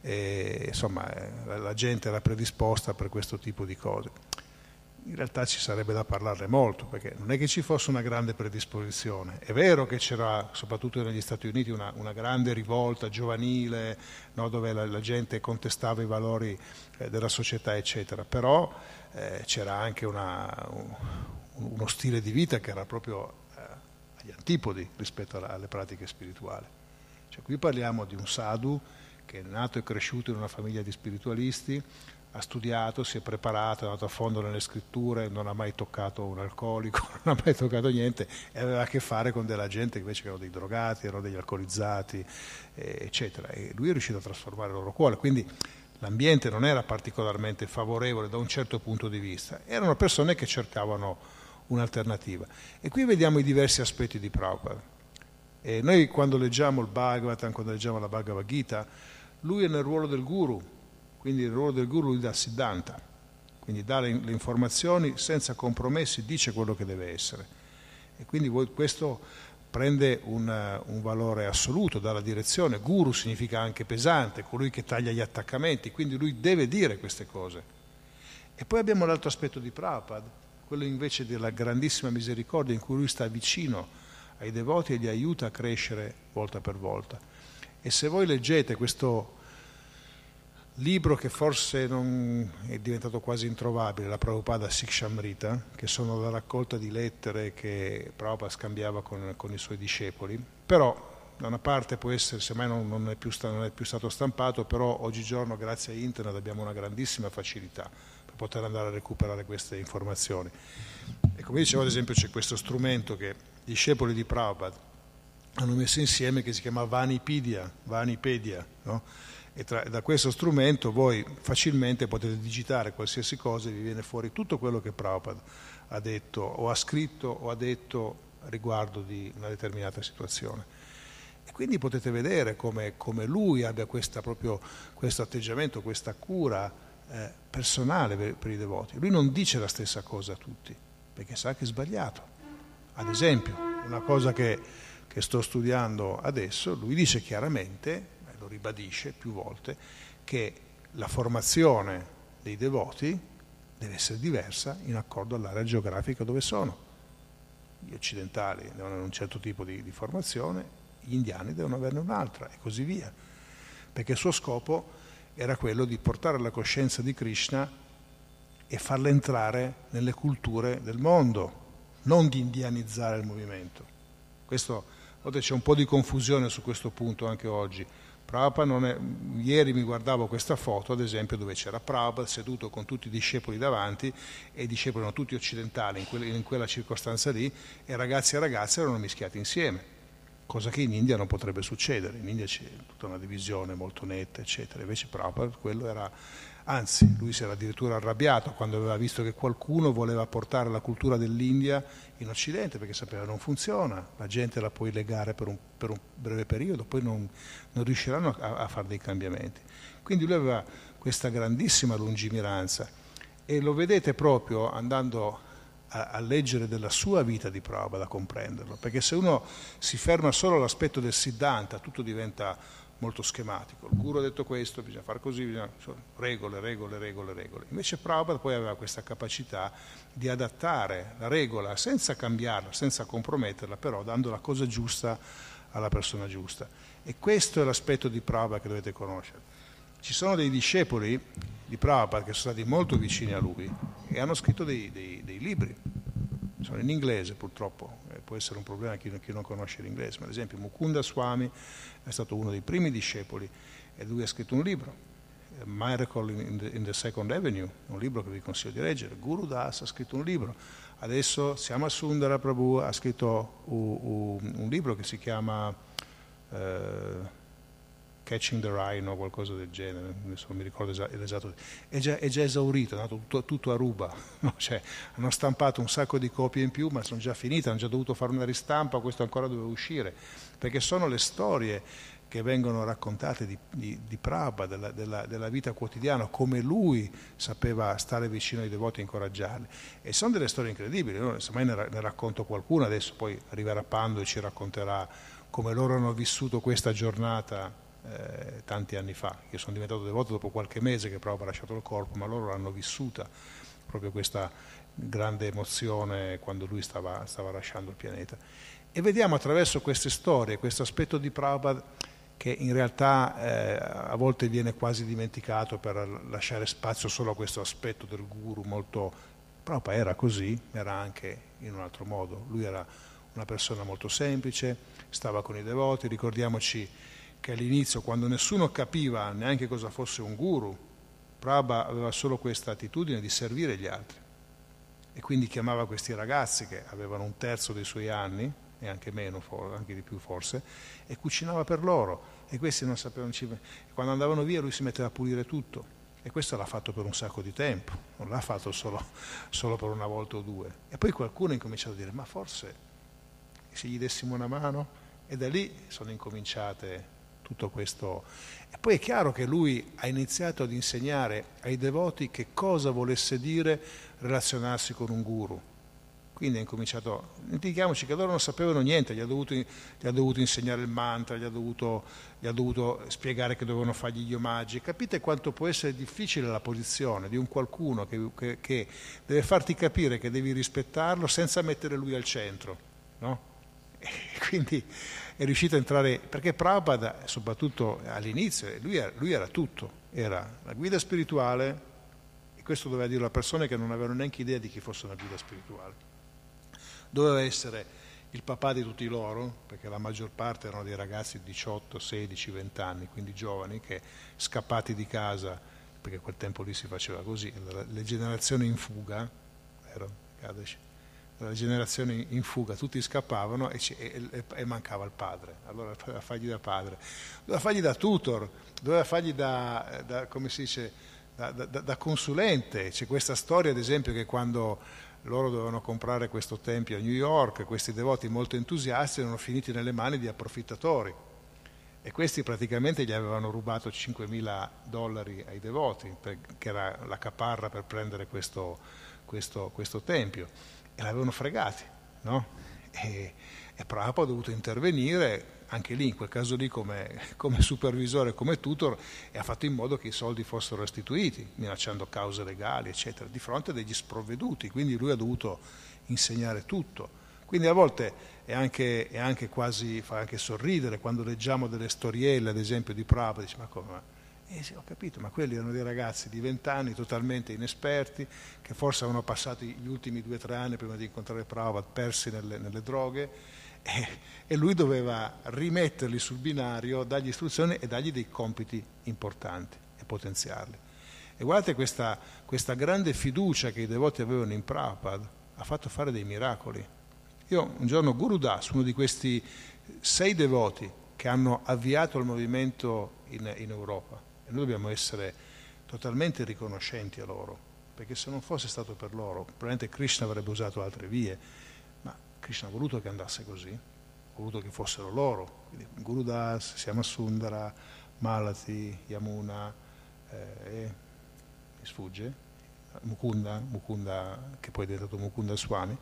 e insomma eh, la gente era predisposta per questo tipo di cose in realtà ci sarebbe da parlarne molto, perché non è che ci fosse una grande predisposizione. È vero che c'era, soprattutto negli Stati Uniti, una, una grande rivolta giovanile, no, dove la, la, gente contestava i valori eh, della società, eccetera, però eh, c'era anche una, un, uno stile di vita che era proprio eh, agli antipodi rispetto alla, alle pratiche spirituali. Cioè, qui parliamo di un sadhu che è nato e cresciuto in una famiglia di spiritualisti, ha studiato, si è preparato, è andato a fondo nelle scritture, non ha mai toccato un alcolico, non ha mai toccato niente e aveva a che fare con della gente che invece erano dei drogati, erano degli alcolizzati, eh, eccetera. E lui è riuscito a trasformare il loro cuore. Quindi l'ambiente non era particolarmente favorevole da un certo punto di vista, erano persone che cercavano un'alternativa. E qui vediamo i diversi aspetti di Prabhupada. E noi quando leggiamo il Bhagavatam, quando leggiamo la Bhagavad Gita, lui è nel ruolo del guru, quindi il ruolo del guru dà Siddhanta, quindi dà le, le, informazioni senza compromessi, dice quello che deve essere. E quindi questo prende un, un valore assoluto dalla direzione. Guru significa anche pesante, colui che taglia gli attaccamenti, quindi lui deve dire queste cose. E poi abbiamo l'altro aspetto di Prabhupada, quello invece della grandissima misericordia in cui lui sta vicino ai devoti e li aiuta a crescere volta per volta. E se voi leggete questo libro che forse è diventato quasi introvabile, la Prabhupada Sikshamrita, che sono la raccolta di lettere che Prabhupada scambiava con, con i suoi discepoli, però da una parte può essere, semmai non, non, è più, non è più stato stampato, però oggigiorno grazie a internet abbiamo una grandissima facilità per poter andare a recuperare queste informazioni. E come dicevo ad esempio c'è questo strumento che i discepoli di Prabhupada hanno messo insieme che si chiama Vanipedia, Vanipedia, no? E tra, da questo strumento voi facilmente potete digitare qualsiasi cosa e vi viene fuori tutto quello che Prabhupada ha detto o ha scritto o ha detto riguardo di una determinata situazione. E quindi potete vedere come, come lui abbia questa, proprio, questo atteggiamento, questa cura eh, personale per, per i devoti. Lui non dice la stessa cosa a tutti, perché sa che è sbagliato. Ad esempio, una cosa che, che sto studiando adesso, lui dice chiaramente lo ribadisce più volte, che la formazione dei devoti deve essere diversa in accordo all'area geografica dove sono. Gli occidentali devono avere un certo tipo di, di formazione, gli indiani devono averne un'altra e così via, perché il suo scopo era quello di portare la coscienza di Krishna e farla entrare nelle culture del mondo, non di indianizzare il movimento. Questo, c'è un po' di confusione su questo punto anche oggi. Prabhupada è, ieri mi guardavo questa foto, ad esempio, dove c'era Prabhupada seduto con tutti i discepoli davanti, e i discepoli erano tutti occidentali in, que- in quella circostanza lì, e ragazzi e ragazze erano mischiati insieme cosa che in India non potrebbe succedere. In India c'è tutta una divisione molto netta, eccetera. Invece Prabhupada quello era, anzi, lui si era addirittura arrabbiato quando aveva visto che qualcuno voleva portare la cultura dell'India in Occidente, perché sapeva che non funziona, la gente la puoi legare per un, per un breve periodo, poi non, non riusciranno a, a fare dei cambiamenti. Quindi lui aveva questa grandissima lungimiranza e lo vedete proprio andando a, a, leggere della sua vita di prova, da comprenderlo, perché se uno si ferma solo all'aspetto del Siddhanta, tutto diventa molto schematico. Il guru ha detto questo, bisogna fare così, bisogna... regole, regole, regole, regole. Invece Prabhupada poi aveva questa capacità di adattare la regola senza cambiarla, senza comprometterla, però dando la cosa giusta alla persona giusta. E questo è l'aspetto di Prabhupada che dovete conoscere. Ci sono dei discepoli di Prabhupada che sono stati molto vicini a lui e hanno scritto dei, dei, dei libri, sono in inglese purtroppo, eh, può essere un problema chi, chi, non conosce l'inglese, ma ad esempio Mukunda Swami è stato uno dei primi discepoli e lui ha scritto un libro, eh, Miracle in the, in the Second Avenue, un libro che vi consiglio di leggere, Guru Das ha scritto un libro, adesso Siama Sundara Prabhu ha scritto un, un, un libro che si chiama... Eh, Catching the Rhino o qualcosa del genere, adesso non mi ricordo l'esatto, è già, è già esaurito, è andato tutto, tutto a ruba, no? cioè, hanno stampato un sacco di copie in più ma sono già finite, hanno già dovuto fare una ristampa, questo ancora doveva uscire, perché sono le storie che vengono raccontate di, di, di Prabha, della, della, della, vita quotidiana, come lui sapeva stare vicino ai devoti e incoraggiarli. E sono delle storie incredibili, io se mai ne, ne racconto qualcuna, adesso poi arriverà Pando e ci racconterà come loro hanno vissuto questa giornata eh, tanti anni fa. Io sono diventato devoto dopo qualche mese che proprio ha lasciato il corpo, ma loro l'hanno vissuta proprio questa grande emozione quando lui stava, stava lasciando il pianeta. E vediamo attraverso queste storie, questo aspetto di Prabhupada che in realtà eh, a volte viene quasi dimenticato per lasciare spazio solo a questo aspetto del guru molto... Prabhupada era così, era anche in un altro modo. Lui era una persona molto semplice, stava con i devoti, ricordiamoci che all'inizio, quando nessuno capiva neanche cosa fosse un guru, Prabha aveva solo questa attitudine di servire gli altri. E quindi chiamava questi ragazzi che avevano un terzo dei suoi anni, e anche meno, anche di più forse, e cucinava per loro. E questi non sapevano. Quando andavano via lui si metteva a pulire tutto. E questo l'ha fatto per un sacco di tempo, non l'ha fatto solo, solo per una volta o due. E poi qualcuno ha incominciato a dire, ma forse se gli dessimo una mano? E da lì sono incominciate tutto questo. E poi è chiaro che lui ha iniziato ad insegnare ai devoti che cosa volesse dire relazionarsi con un guru. Quindi ha incominciato, dimentichiamoci che loro non sapevano niente, gli ha dovuto, gli ha dovuto insegnare il mantra, gli ha, dovuto, gli ha dovuto spiegare che dovevano fargli gli omaggi. Capite quanto può essere difficile la posizione di un qualcuno che, che, che deve farti capire che devi rispettarlo senza mettere lui al centro, no? E quindi è riuscito a entrare, perché Prabhupada, soprattutto all'inizio, lui lui era tutto, era la guida spirituale, e questo doveva dire a persone che non avevano neanche idea di chi fosse una guida spirituale. Doveva essere il papà di tutti loro, perché la maggior parte erano dei ragazzi di 18, 16, 20 anni, quindi giovani, che scappati di casa, perché a quel tempo lì si faceva così, le generazioni in fuga, vero? Kadesh? La generazione in fuga, tutti scappavano e, e, e, mancava il padre, allora doveva fargli da padre, doveva fargli da tutor, doveva fargli da, da come si dice, da, da, da, consulente. C'è questa storia, ad esempio, che quando loro dovevano comprare questo tempio a New York, questi devoti molto entusiasti erano finiti nelle mani di approfittatori. E questi praticamente gli avevano rubato 5.000 dollari ai devoti, per, che era la caparra per prendere questo, questo, questo tempio e l'avevano fregati, no? E, e Prabhupada ha dovuto intervenire anche lì, in quel caso lì, come, come, supervisore, come tutor, e ha fatto in modo che i soldi fossero restituiti, minacciando cause legali, eccetera, di fronte degli sprovveduti. Quindi lui ha dovuto insegnare tutto. Quindi a volte è anche, è anche quasi, fa anche sorridere quando leggiamo delle storielle, ad esempio, di Prabhupada, dice, ma come? E sì, ho capito, ma quelli erano dei ragazzi di 20 anni totalmente inesperti, che forse avevano passato gli ultimi due o tre anni prima di incontrare Prabhupada persi nelle, nelle droghe, e, lui doveva rimetterli sul binario, dargli istruzioni e dargli dei compiti importanti e potenziarli. E guardate questa, questa grande fiducia che i devoti avevano in Prabhupada, ha fatto fare dei miracoli. Io un giorno Guru Das, uno di questi sei devoti che hanno avviato il movimento in, in Europa, noi dobbiamo essere totalmente riconoscenti a loro, perché se non fosse stato per loro, probabilmente Krishna avrebbe usato altre vie, ma Krishna ha voluto che andasse così, ha voluto che fossero loro, quindi Guru Das, Siama Sundara, Malati, Yamuna, eh, mi sfugge, Mukunda, Mukunda, che poi è diventato Mukunda Swami,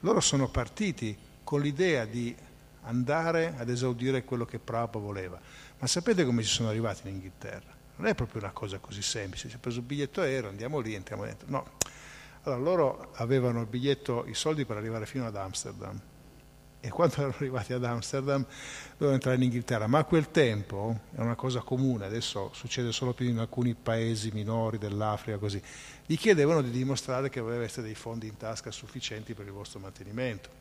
loro sono partiti con l'idea di andare ad esaudire quello che Prabhupada voleva. Ma sapete come ci sono arrivati in Inghilterra? Non è proprio una cosa così semplice, si è preso il biglietto aereo, andiamo lì, entriamo dentro. No. Allora loro avevano il biglietto, i soldi per arrivare fino ad Amsterdam e quando erano arrivati ad Amsterdam dovevano entrare in Inghilterra, ma a quel tempo è una cosa comune, adesso succede solo più in alcuni paesi minori dell'Africa così, gli chiedevano di dimostrare che avevate dei fondi in tasca sufficienti per il vostro mantenimento.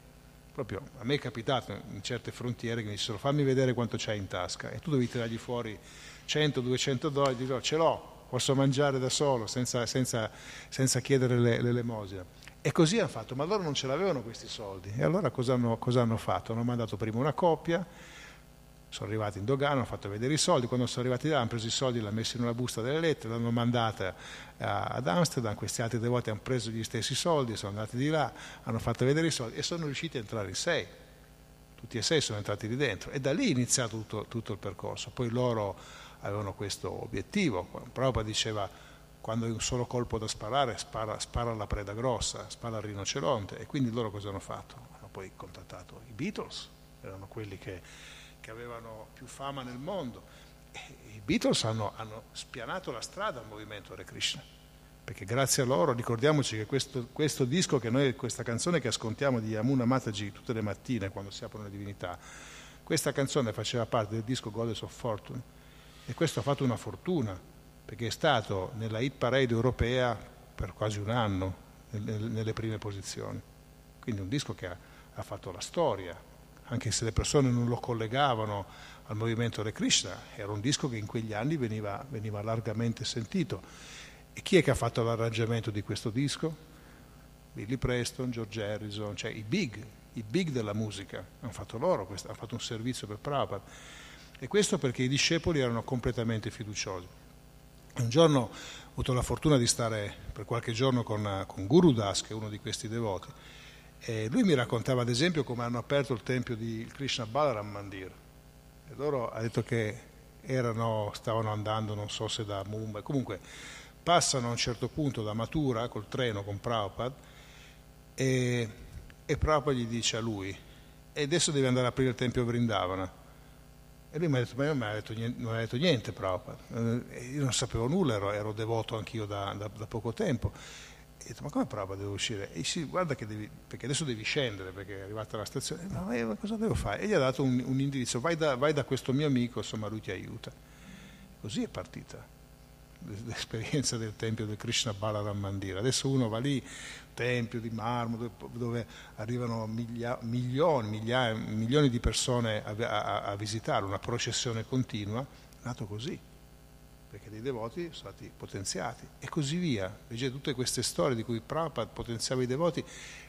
Proprio a me è capitato in certe frontiere che mi dissero fammi vedere quanto c'hai in tasca e tu devi tirargli fuori 100-200 dollari, dico ce l'ho, posso mangiare da solo senza, senza, senza chiedere l'elemosina. E così hanno fatto, ma loro non ce l'avevano questi soldi. E allora cosa hanno, cosa hanno fatto? Hanno mandato prima una coppia, sono arrivati in dogana, hanno fatto vedere i soldi, quando sono arrivati là hanno preso i soldi, l'hanno messo in una busta delle lettere, l'hanno mandata ad Amsterdam, questi altri devoti hanno preso gli stessi soldi, sono andati di là, hanno fatto vedere i soldi e sono riusciti a entrare in sei. Tutti e sei sono entrati lì dentro e da lì è iniziato tutto, tutto il percorso. Poi loro avevano questo obiettivo, Prabhupada diceva quando hai un solo colpo da sparare, spara, spara alla preda grossa, spara al rinoceronte. E quindi loro cosa hanno fatto? Hanno poi contattato i Beatles, erano quelli che, che avevano più fama nel mondo. E i Beatles hanno, hanno, spianato la strada al movimento Hare Krishna. Perché grazie a loro, ricordiamoci che questo, questo disco, che noi, questa canzone che ascoltiamo di Yamuna Mataji tutte le mattine quando si aprono le divinità, questa canzone faceva parte del disco Goddess of Fortune e questo ha fatto una fortuna perché è stato nella hit parade europea per quasi un anno nelle prime posizioni. Quindi un disco che ha, ha fatto la storia, anche se le persone non lo collegavano al movimento Re Krishna, era un disco che in quegli anni veniva, veniva largamente sentito. E chi è che ha fatto l'arrangiamento di questo disco? Billy Preston, George Harrison, cioè i big, i big della musica, hanno fatto loro, hanno fatto un servizio per Prabhupada. E questo perché i discepoli erano completamente fiduciosi. Un giorno ho avuto la fortuna di stare per qualche giorno con, con Guru Das, che è uno di questi devoti, e lui mi raccontava ad esempio come hanno aperto il tempio di Krishna Balaram Mandir. E loro ha detto che erano, stavano andando, non so se da Mumbai, comunque passano a un certo punto da Mathura col treno con Prabhupada e, e Prabhupada gli dice a lui, e adesso devi andare ad aprire il tempio Vrindavana. E lui mi ha detto, ma io non mi ha detto niente, non detto niente Prabhupada. Eh, io non sapevo nulla, ero, ero devoto anch'io da, da, da, poco tempo. Detto, ma come Prabhupada devo uscire? E sì, guarda che devi, perché adesso devi scendere, perché è arrivata la stazione. Ma io, cosa devo fare? E gli ha dato un, un indirizzo, vai da, vai da questo mio amico, insomma lui ti aiuta. Così è partita l'esperienza del tempio del Krishna Balaram Mandira. Adesso uno va lì, tempio di marmo, dove, dove arrivano miglia, milioni, migliaia, milioni di persone a, a, a, visitare, una processione continua, è nato così, perché dei devoti sono stati potenziati e così via. Legge tutte queste storie di cui Prabhupada potenziava i devoti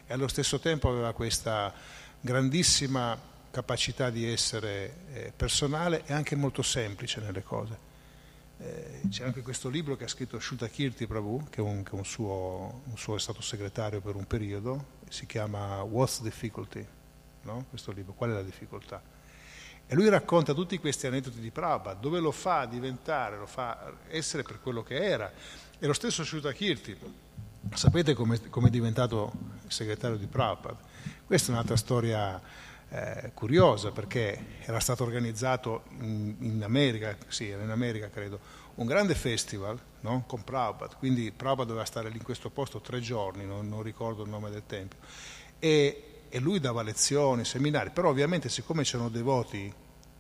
e allo stesso tempo aveva questa grandissima capacità di essere eh, personale e anche molto semplice nelle cose. Eh, c'è anche questo libro che ha scritto Shuta Kirti Prabhu, che, è, un, che un suo, un suo, è stato segretario per un periodo, si chiama What's Difficulty, no? questo libro, qual è la difficoltà? E lui racconta tutti questi aneddoti di Prabhupada, dove lo fa diventare, lo fa essere per quello che era. E lo stesso Shuta Kirti, sapete come è diventato il segretario di Prabhupada? Questa è un'altra storia eh, curiosa perché era stato organizzato in, in, America, sì, era in America credo, un grande festival no? con Prabhupada, quindi Prabhupada doveva stare lì in questo posto tre giorni, non, non ricordo il nome del tempio, e, e, lui dava lezioni, seminari, però ovviamente siccome c'erano devoti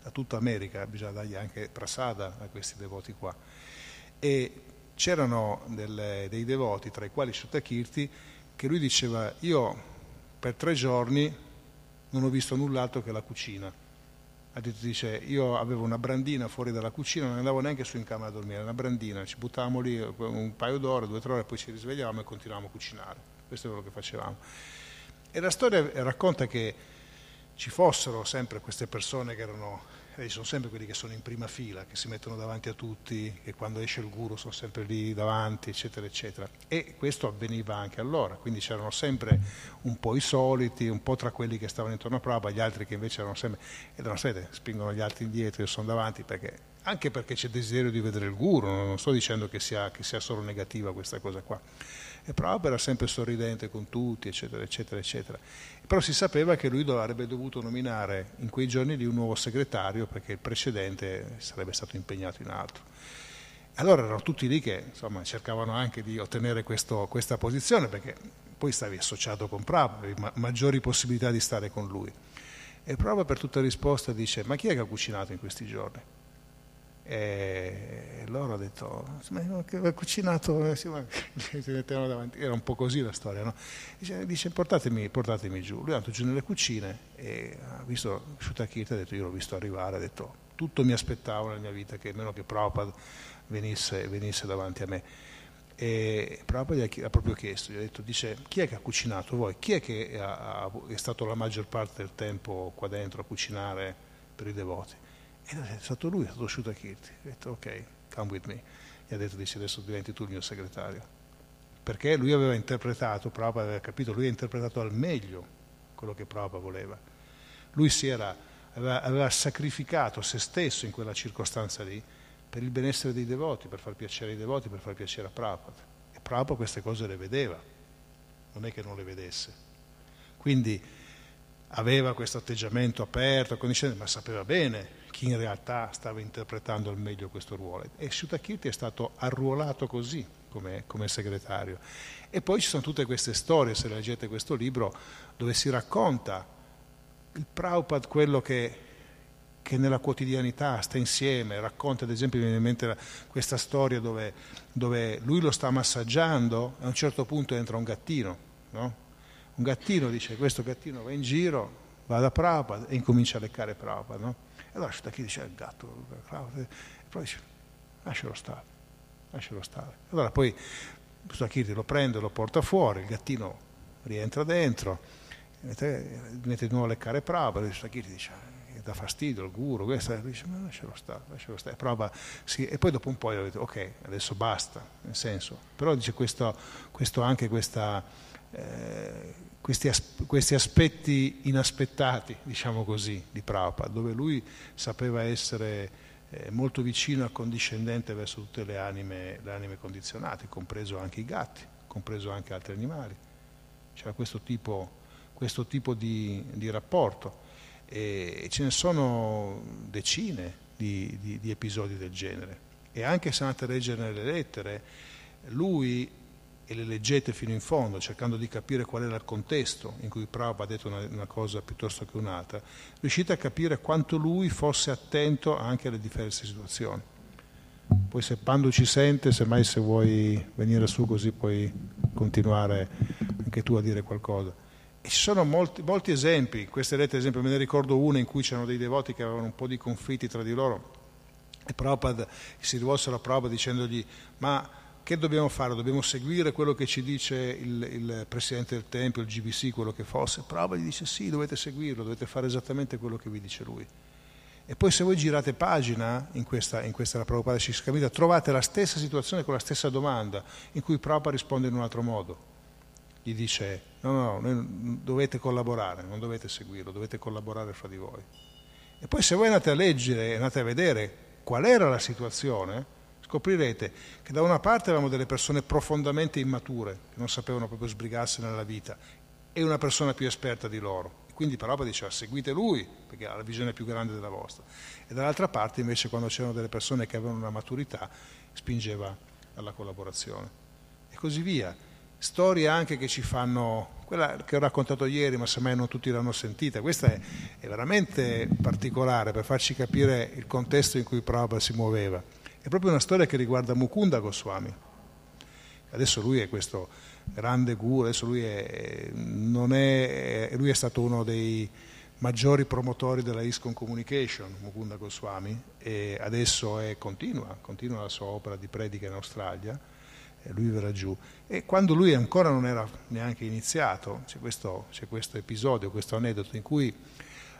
da tutta America, bisogna dargli anche prasada a questi devoti qua. E c'erano delle, dei devoti, tra i quali Shutakirti, che lui diceva, io per tre giorni non ho visto null'altro che la cucina. Dice, io avevo una brandina fuori dalla cucina, non andavo neanche su in camera a dormire, una brandina, ci buttavamo lì un paio d'ore, due o tre ore, poi ci risvegliavamo e continuavamo a cucinare. Questo è quello che facevamo. E la storia racconta che ci fossero sempre queste persone che erano e sono sempre quelli che sono in prima fila, che si mettono davanti a tutti, che quando esce il guru sono sempre lì davanti, eccetera, eccetera. E questo avveniva anche allora, quindi c'erano sempre un po' i soliti, un po' tra quelli che stavano intorno a Prabhupada, gli altri che invece erano sempre, erano sempre, spingono gli altri indietro, io sono davanti, perché, anche perché c'è desiderio di vedere il guru, non sto dicendo che sia, che sia solo negativa questa cosa qua. E Prabhupada era sempre sorridente con tutti, eccetera, eccetera, eccetera. Però si sapeva che lui avrebbe dovuto nominare in quei giorni lì un nuovo segretario perché il precedente sarebbe stato impegnato in altro. Allora erano tutti lì che insomma, cercavano anche di ottenere questo, questa posizione perché poi stavi associato con Prabhupada, avevi ma- maggiori possibilità di stare con lui. E Prabhupada per tutta risposta dice, ma chi è che ha cucinato in questi giorni? E loro hanno detto, ma ha cucinato, eh, era un po' così la storia, no? Dice, dice portatemi, portatemi, giù. Lui è andato giù nelle cucine e ha visto Shutakirti, ha detto, io l'ho visto arrivare, ha detto, tutto mi aspettavo nella mia vita, che meno che Prabhupada venisse, venisse davanti a me. E Prabhupada gli ha proprio chiesto, gli ha detto, dice, chi è che ha cucinato voi? Chi è che ha, è stato la maggior parte del tempo qua dentro a cucinare per i devoti? E è stato lui, è stato Shuta Kirti. Ha detto ok, come with me. Gli ha detto dice adesso diventi tu il mio segretario. Perché lui aveva interpretato, Prabhupada aveva capito, lui ha interpretato al meglio quello che Prabhupada voleva. Lui era, aveva, aveva sacrificato se stesso in quella circostanza lì per il benessere dei devoti, per far piacere ai devoti, per far piacere a Prabhupada. E Prabhupada queste cose le vedeva, non è che non le vedesse. Quindi aveva questo atteggiamento aperto, ma sapeva bene chi in realtà stava interpretando al meglio questo ruolo. E Shutakirti è stato arruolato così come, come, segretario. E poi ci sono tutte queste storie, se leggete questo libro, dove si racconta il Prabhupada, quello che, che nella quotidianità sta insieme, racconta ad esempio mi viene in mente questa storia dove, dove lui lo sta massaggiando e a un certo punto entra un gattino, no? un gattino dice questo gattino va in giro, va da Prabhupada e incomincia a leccare Prabhupada, no? Allora da chi dice il gatto, e poi dice lascialo stare, lascialo stare. Allora poi Stakirti lo prende, lo porta fuori, il gattino rientra dentro, mette, mette di nuovo a leccare Prabhupada, e Stakirti dice dà fastidio il guru, questo, dice ma lascialo stare, lascialo stare, prova, sì, e poi dopo un po' io ho detto ok, adesso basta, nel senso, però dice questo, questo anche questa, eh, questi, as- questi, aspetti inaspettati, diciamo così, di Prabhupada, dove lui sapeva essere eh, molto vicino e accondiscendente verso tutte le anime, le anime condizionate, compreso anche i gatti, compreso anche altri animali. C'era questo tipo, questo tipo di, di, rapporto e ce ne sono decine di, di, di episodi del genere. E anche se andate a leggere nelle lettere, lui e le leggete fino in fondo, cercando di capire qual era il contesto in cui Prabhupada ha detto una, una, cosa piuttosto che un'altra, riuscite a capire quanto lui fosse attento anche alle diverse situazioni. Poi se Pando ci sente, semmai se vuoi venire su così puoi continuare anche tu a dire qualcosa. E ci sono molti, molti esempi, queste lettere, ad esempio, me ne ricordo una in cui c'erano dei devoti che avevano un po' di conflitti tra di loro e Prabhupada si rivolsero a Prabhupada dicendogli ma che dobbiamo fare? Dobbiamo seguire quello che ci dice il, il, Presidente del Tempio, il GBC, quello che fosse? Prova gli dice sì, dovete seguirlo, dovete fare esattamente quello che vi dice lui. E poi se voi girate pagina in questa, in questa Prabhupada Shiskamita, trovate la stessa situazione con la stessa domanda, in cui Prabhupada risponde in un altro modo. Gli dice no, no, no, dovete collaborare, non dovete seguirlo, dovete collaborare fra di voi. E poi se voi andate a leggere, andate a vedere qual era la situazione, scoprirete che da una parte avevamo delle persone profondamente immature, che non sapevano proprio sbrigarsi nella vita, e una persona più esperta di loro. Quindi Paropa diceva seguite lui, perché ha la visione più grande della vostra. E dall'altra parte invece quando c'erano delle persone che avevano una maturità, spingeva alla collaborazione. E così via. storie anche che ci fanno, quella che ho raccontato ieri, ma semmai non tutti l'hanno sentita, questa è, è veramente particolare per farci capire il contesto in cui Prabhupada si muoveva. È proprio una storia che riguarda Mukunda Goswami. Adesso lui è questo grande guru, adesso lui è, è, lui è stato uno dei maggiori promotori della ISCON Communication, Mukunda Goswami, e adesso è, continua, continua la sua opera di predica in Australia, lui verrà giù. E quando lui ancora non era neanche iniziato, c'è questo, c'è questo episodio, questo aneddoto in cui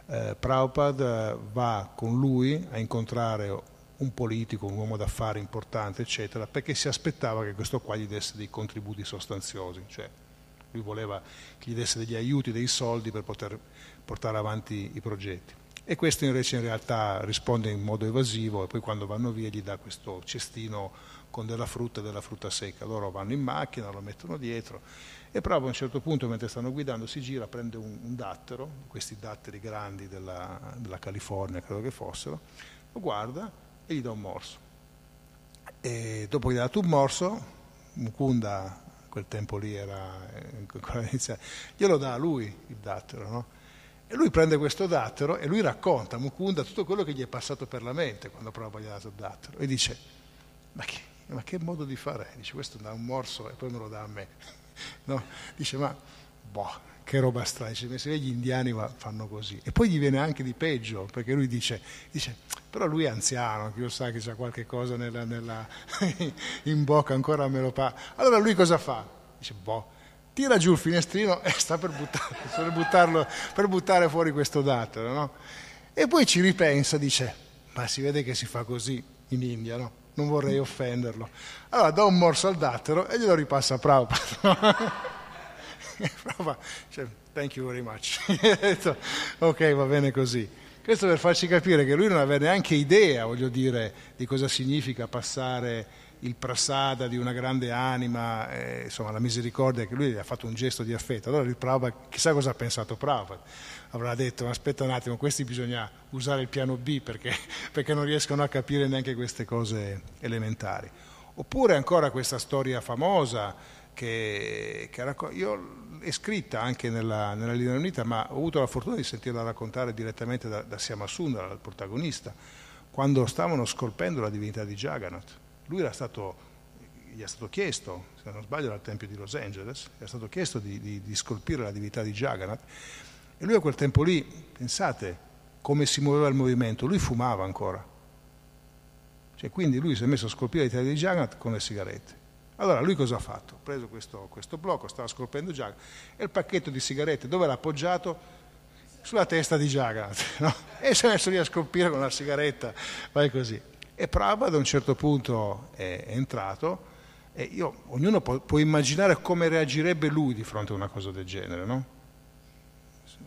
eh, Prabhupada va con lui a incontrare un politico, un uomo d'affari importante, eccetera, perché si aspettava che questo qua gli desse dei contributi sostanziosi, cioè lui voleva che gli desse degli aiuti, dei soldi per poter portare avanti i progetti. E questo invece in realtà risponde in modo evasivo e poi quando vanno via gli dà questo cestino con della frutta e della frutta secca. Loro vanno in macchina, lo mettono dietro e proprio a un certo punto mentre stanno guidando si gira, prende un, un dattero, questi datteri grandi della, della California credo che fossero, lo guarda e gli dà un morso. E dopo che gli ha dato un morso, Mukunda, quel tempo lì era ancora iniziato, glielo dà a lui il dattero, no? E lui prende questo dattero e lui racconta a Mukunda tutto quello che gli è passato per la mente quando prova gli ha dato il dattero. E dice, ma che, ma che modo di fare? Dice, questo dà un morso e poi me lo dà a me. No? Dice, ma boh, che roba strana, dice, se gli indiani fanno così. E poi gli viene anche di peggio, perché lui dice, dice però lui è anziano, chi lo sa che c'ha qualche cosa nella, nella in bocca, ancora me lo fa. Allora lui cosa fa? Dice, boh, tira giù il finestrino e sta per, buttare, per, buttarlo, per buttare fuori questo dattero, no? E poi ci ripensa, dice, ma si vede che si fa così in India, no? Non vorrei offenderlo. Allora dà un morso al dattero e glielo ripassa a Prabhupada. Prova, cioè, thank you very much. ok, va bene così. Questo per farci capire che lui non aveva neanche idea, voglio dire, di cosa significa passare il prasada di una grande anima, eh, insomma la misericordia, che lui gli ha fatto un gesto di affetto. Allora il Prabhupada, chissà cosa ha pensato Prabhupada, avrà detto aspetta un attimo, questi bisogna usare il piano B perché, perché non riescono a capire neanche queste cose elementari. Oppure ancora questa storia famosa che, che racco- io è scritta anche nella, nella Linea Unita, ma ho avuto la fortuna di sentirla raccontare direttamente da, da Siamasundara, dal protagonista, quando stavano scolpendo la divinità di Jagannath. Lui era stato, gli è stato chiesto, se non sbaglio era al Tempio di Los Angeles, gli è stato chiesto di, di, di scolpire la divinità di Jagannath e lui a quel tempo lì, pensate come si muoveva il movimento, lui fumava ancora. Cioè, quindi lui si è messo a scolpire la divinità di Jagannath con le sigarette. Allora lui cosa ha fatto? Ha preso questo, questo blocco, stava scolpendo Jagan e il pacchetto di sigarette dove l'ha appoggiato? Sulla testa di Jagan no? e si è messo lì a scolpire con la sigaretta, vai così. E Prabhupada a un certo punto è, entrato e io, ognuno può, può, immaginare come reagirebbe lui di fronte a una cosa del genere, no?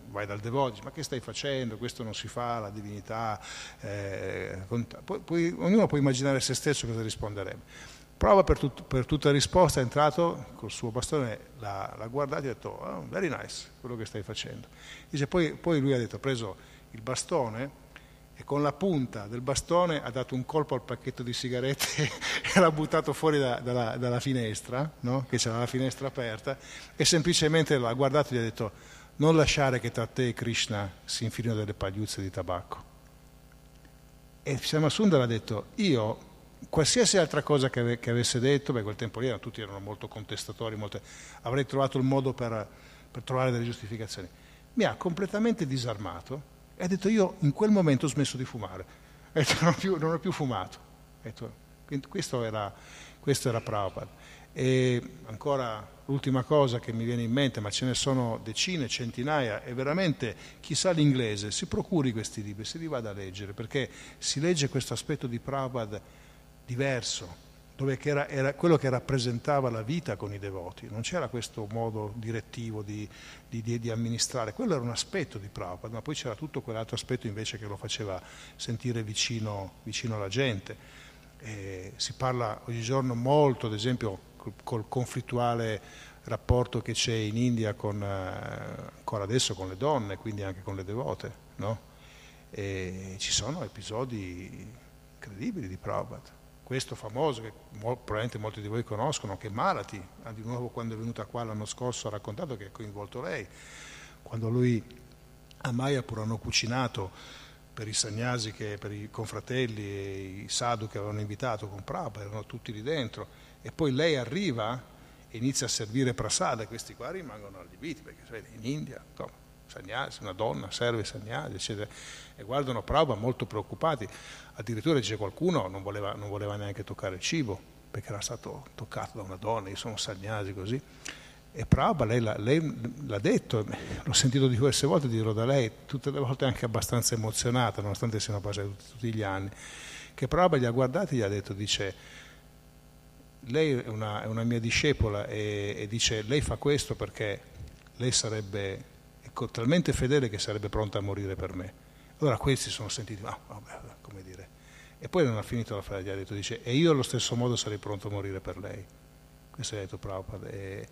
Vai dal devoto, ma che stai facendo? Questo non si fa, la divinità. Eh, poi, poi, ognuno può immaginare se stesso cosa risponderebbe. Prova per, tut- per, tutta risposta, è entrato col suo bastone, l'ha, l'ha guardato e ha detto, oh, very nice, quello che stai facendo. Dice, poi, poi, lui ha detto, ha preso il bastone e con la punta del bastone ha dato un colpo al pacchetto di sigarette e l'ha buttato fuori da, dalla, dalla, finestra, no? che c'era la finestra aperta, e semplicemente l'ha guardato e gli ha detto, non lasciare che tra te e Krishna si infilino delle pagliuzze di tabacco. E Syamasundara ha detto, io qualsiasi altra cosa che, ave, che, avesse detto, beh, quel tempo lì erano, tutti erano molto contestatori, molte, avrei trovato il modo per, per, trovare delle giustificazioni. Mi ha completamente disarmato e ha detto io in quel momento ho smesso di fumare, ha detto, non, ho più, non ho più fumato. Detto, questo, era, questo era Prabhupada. E ancora l'ultima cosa che mi viene in mente, ma ce ne sono decine, centinaia, e veramente chi sa l'inglese si procuri questi libri, si li vada a leggere, perché si legge questo aspetto di Prabhupada diverso, dove era, era, quello che rappresentava la vita con i devoti, non c'era questo modo direttivo di, di, di, di, amministrare, quello era un aspetto di Prabhupada, ma poi c'era tutto quell'altro aspetto invece che lo faceva sentire vicino, vicino alla gente. E si parla oggigiorno molto, ad esempio, col, col conflittuale rapporto che c'è in India con, eh, ancora adesso con le donne, quindi anche con le devote, no? Ci sono episodi incredibili di Prabhupada questo famoso che probabilmente molti di voi conoscono, che Malati, ah, di nuovo quando è venuta qua l'anno scorso ha raccontato che ha coinvolto lei, quando lui a Mayapur hanno cucinato per i sagnasi, che, per i confratelli e i sadhu che avevano invitato con Prabhupada, erano tutti lì dentro, e poi lei arriva e inizia a servire prasada, questi qua rimangono allibiti, perché in India, come, sagnasi, una donna serve sagnasi, eccetera, e guardano Prabhupada molto preoccupati, addirittura dice qualcuno non voleva, non voleva neanche toccare il cibo, perché era stato toccato da una donna, io sono sagnasi così, e Prabhupada lei, l'ha, lei l'ha detto, l'ho sentito diverse volte dirlo da lei, tutte le volte anche abbastanza emozionata, nonostante siano passati tutti, tutti gli anni, che Prabhupada li ha guardati e gli ha detto, dice, lei è una, è una mia discepola e, e, dice, lei fa questo perché lei sarebbe ecco, talmente fedele che sarebbe pronta a morire per me. Allora questi sono sentiti, ah, vabbè, come dire. E poi non ha finito la frase, gli ha detto, dice, e io allo stesso modo sarei pronto a morire per lei. Questo ha detto Prabhupada. E,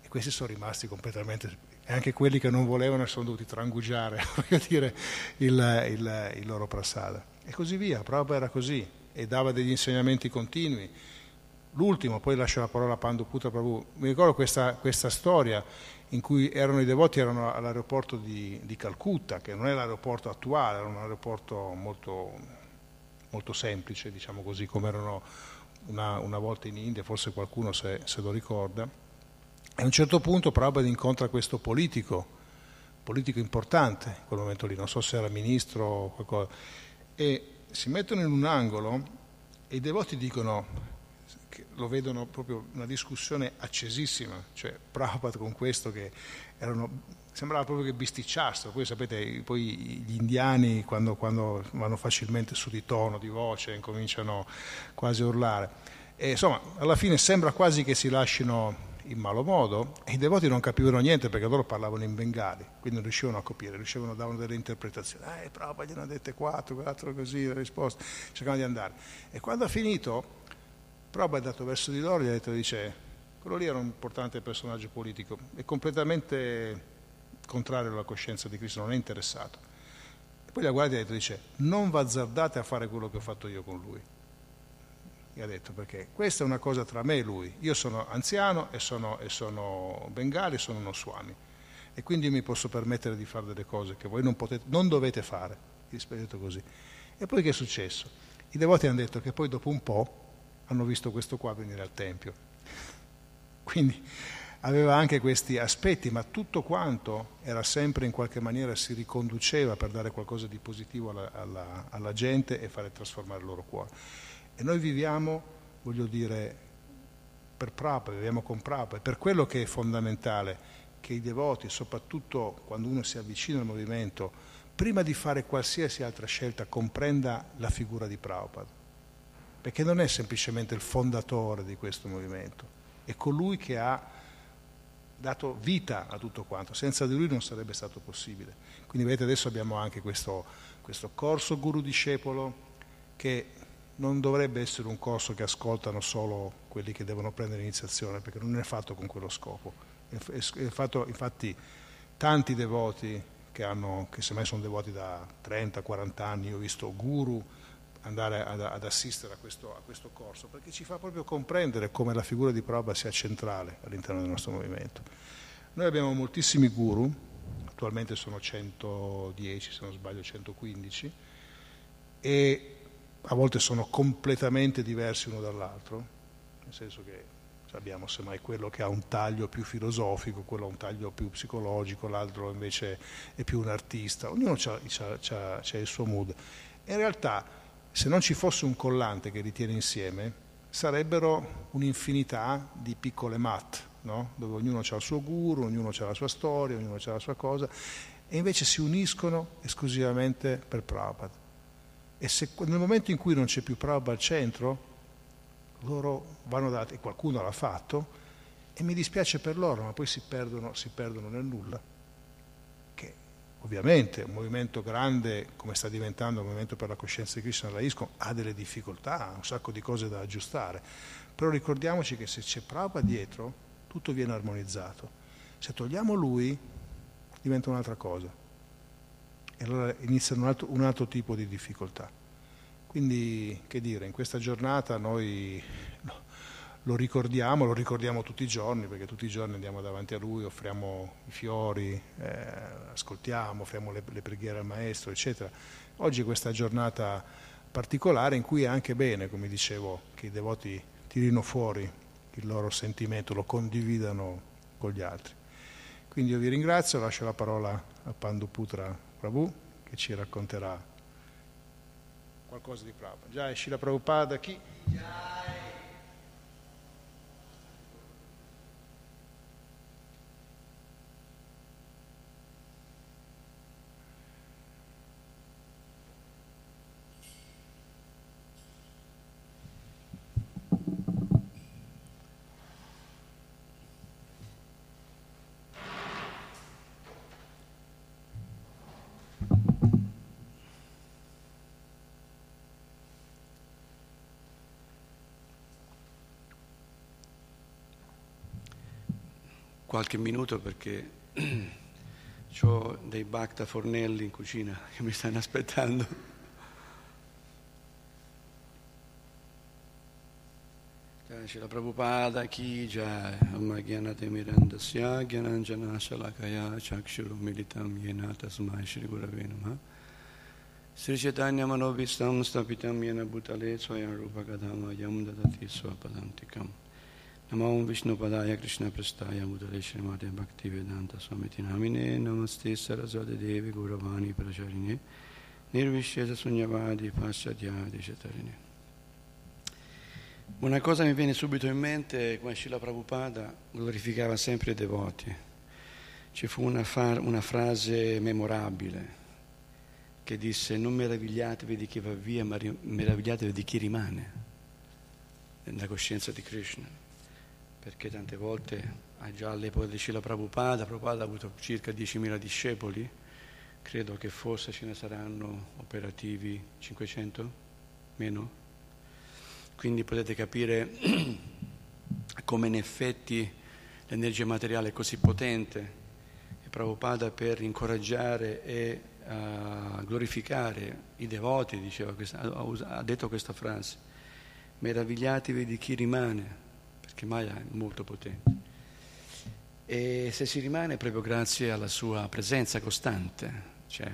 e questi sono rimasti completamente, e anche quelli che non volevano sono dovuti trangugiare, voglio dire, il, il, il loro prasada. E così via, Prabhupada era così, e dava degli insegnamenti continui. L'ultimo, poi lascio la parola a Pandu Putra Prabhu, mi ricordo questa, questa storia in cui erano i devoti erano all'aeroporto di, di, Calcutta, che non è l'aeroporto attuale, era un aeroporto molto, molto semplice, diciamo così, come erano una, una, volta in India, forse qualcuno se, se lo ricorda. E a un certo punto Prabhupada incontra questo politico, politico importante in quel momento lì, non so se era ministro o qualcosa, e si mettono in un angolo e i devoti dicono lo vedono proprio una discussione accesissima, cioè Prabhupada con questo che erano, sembrava proprio che bisticciassero, poi sapete, poi gli indiani quando, quando vanno facilmente su di tono, di voce, incominciano quasi a urlare. E insomma, alla fine sembra quasi che si lasciano in malo modo e i devoti non capivano niente perché loro parlavano in bengali, quindi non riuscivano a capire, riuscivano a dare delle interpretazioni. Eh, Prabhupada gliene ha dette quattro, quattro così, le risposte, cercavano di andare. E quando ha finito Prabhupada è andato verso di loro e gli ha detto, dice, quello lì era un importante personaggio politico, è completamente contrario alla coscienza di Cristo, non è interessato. E poi la guardia ha detto, dice, non v'azzardate a fare quello che ho fatto io con lui. Gli ha detto, perché questa è una cosa tra me e lui. Io sono anziano e sono, e sono bengali, sono uno swami. E quindi mi posso permettere di fare delle cose che voi non, potete, non dovete fare. Gli così. E poi che è successo? I devoti hanno detto che poi dopo un po' hanno visto questo qua venire al Tempio. Quindi aveva anche questi aspetti, ma tutto quanto era sempre in qualche maniera si riconduceva per dare qualcosa di positivo alla, alla, alla gente e fare trasformare il loro cuore. E noi viviamo, voglio dire, per Prabhupada, viviamo con Prabhupada, per quello che è fondamentale, che i devoti, soprattutto quando uno si avvicina al movimento, prima di fare qualsiasi altra scelta, comprenda la figura di Prabhupada perché non è semplicemente il fondatore di questo movimento, è colui che ha dato vita a tutto quanto, senza di lui non sarebbe stato possibile. Quindi vedete adesso abbiamo anche questo, questo corso guru discepolo che non dovrebbe essere un corso che ascoltano solo quelli che devono prendere iniziazione, perché non è fatto con quello scopo. Fatto, infatti tanti devoti che, hanno, che semmai sono devoti da 30-40 anni, io ho visto guru andare ad, ad assistere a questo, a questo, corso, perché ci fa proprio comprendere come la figura di Prabhupada sia centrale all'interno del nostro movimento. Noi abbiamo moltissimi guru, attualmente sono 110, se non sbaglio 115, e a volte sono completamente diversi uno dall'altro, nel senso che abbiamo semmai quello che ha un taglio più filosofico, quello ha un taglio più psicologico, l'altro invece è più un artista, ognuno ha il suo mood. In realtà se non ci fosse un collante che li tiene insieme, sarebbero un'infinità di piccole mat, no? dove ognuno ha il suo guru, ognuno ha la sua storia, ognuno ha la sua cosa, e invece si uniscono esclusivamente per Prabhupada. E se nel momento in cui non c'è più Prabhupada al centro, loro vanno dati, e qualcuno l'ha fatto, e mi dispiace per loro, ma poi si perdono, si perdono nel nulla. Ovviamente un movimento grande come sta diventando il movimento per la coscienza di Krishna la ISCON ha delle difficoltà, ha un sacco di cose da aggiustare, però ricordiamoci che se c'è Prabhupada dietro tutto viene armonizzato. Se togliamo lui diventa un'altra cosa e allora inizia un altro, un altro tipo di difficoltà. Quindi, che dire, in questa giornata noi no, lo ricordiamo, lo ricordiamo tutti i giorni, perché tutti i giorni andiamo davanti a Lui, offriamo i fiori, eh, ascoltiamo, offriamo le, le preghiere al Maestro, eccetera. Oggi è questa giornata particolare in cui è anche bene, come dicevo, che i devoti tirino fuori il loro sentimento, lo condividano con gli altri. Quindi io vi ringrazio, lascio la parola a Panduputra Prabhu che ci racconterà qualcosa di Prabhupada. Jai Shila Prabhupada, chi? Qualche minuto perché ho dei bacta fornelli in cucina che mi stanno aspettando. Shila Prabhupada ki jai amma gyanate mirandasya gyananjana shalakaya chakshuru militam yena tasmai shri gurave namaha Sri Chaitanya Manovistam Stapitam Yena Bhutale Swayam Rupa Kadama Yam Dadati Swapadantikam Namo Vishnu Padaya Krishna Prastaya Mudale Srimate Bhakti Vedanta Swamiti Namine Namaste Saraswati Devi Gauravani Pracharine Nirvishesa Sunyavadi Paschadhyadi Chatarine Una cosa mi viene subito in mente, come Srila Prabhupada glorificava sempre i devoti. Ci fu una, fa- una frase memorabile che disse non meravigliatevi di chi va via, ma meravigliatevi di chi rimane nella coscienza di Krishna. Perché tante volte, già all'epoca di Srila Prabhupada, Prabhupada ha avuto circa 10.000 discepoli, credo che forse ce ne saranno operativi 500, meno? Quindi potete capire come in effetti l'energia materiale è così potente e Prabhupada per incoraggiare e uh, glorificare i devoti diceva ha detto questa frase meravigliatevi di chi rimane perché Maya è molto potente. E se si rimane proprio grazie alla sua presenza costante. Cioè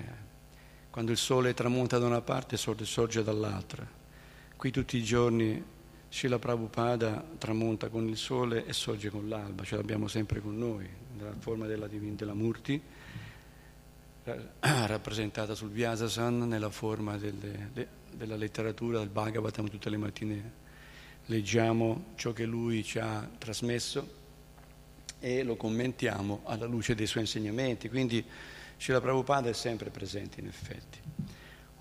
quando il sole tramonta da una parte sorge dall'altra. Qui tutti i giorni Srila Prabhupada tramonta con il sole e sorge con l'alba, ce l'abbiamo sempre con noi, nella forma della, della Murti, rappresentata sul Vyasasan, nella forma delle, de, della letteratura del Bhagavatam, tutte le mattine leggiamo ciò che lui ci ha trasmesso e lo commentiamo alla luce dei suoi insegnamenti, quindi Srila Prabhupada è sempre presente in effetti.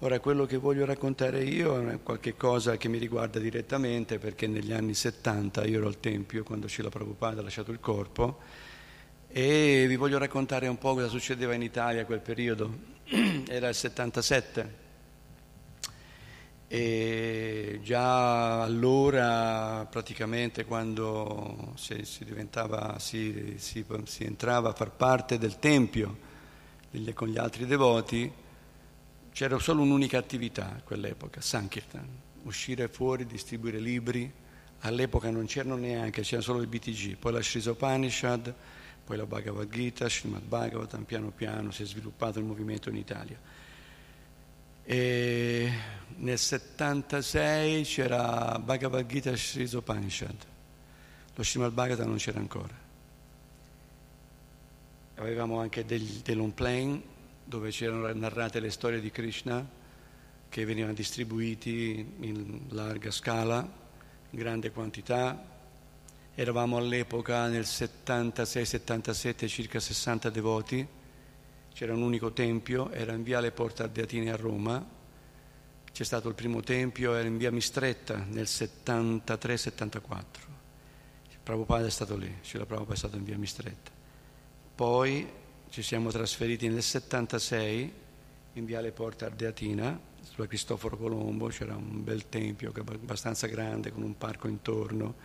Ora quello che voglio raccontare io è qualcosa che mi riguarda direttamente perché negli anni 70 io ero al Tempio quando Scila Prabhupada ha lasciato il corpo e vi voglio raccontare un po' cosa succedeva in Italia a quel periodo. Era il 77 e già allora praticamente quando si, si, si, si entrava a far parte del Tempio con gli altri devoti, c'era solo un'unica attività a quell'epoca, Sankirtan, uscire fuori, distribuire libri, all'epoca non c'erano neanche, c'era solo il BTG, poi la Shrisopanishad, poi la Bhagavad Gita, Srimad Bhagavatam, piano piano si è sviluppato il movimento in Italia. E nel 76 c'era Bhagavad Gita Shrisopanishad, lo Srimad Bhagavatam non c'era ancora. Avevamo anche degli, dell'on plane dove c'erano narrate le storie di Krishna che venivano distribuiti in larga scala, in grande quantità. Eravamo all'epoca nel 76-77 circa 60 devoti, c'era un unico tempio, era in viale Porta Ardeatini a Roma, c'è stato il primo tempio, era in via Mistretta nel 73-74. Prabhupada è stato lì, Srila Prabhupada è stato in via Mistretta. Poi ci siamo trasferiti nel 76 in Viale Porta Ardeatina, sulla Cristoforo Colombo, c'era un bel tempio abbastanza grande con un parco intorno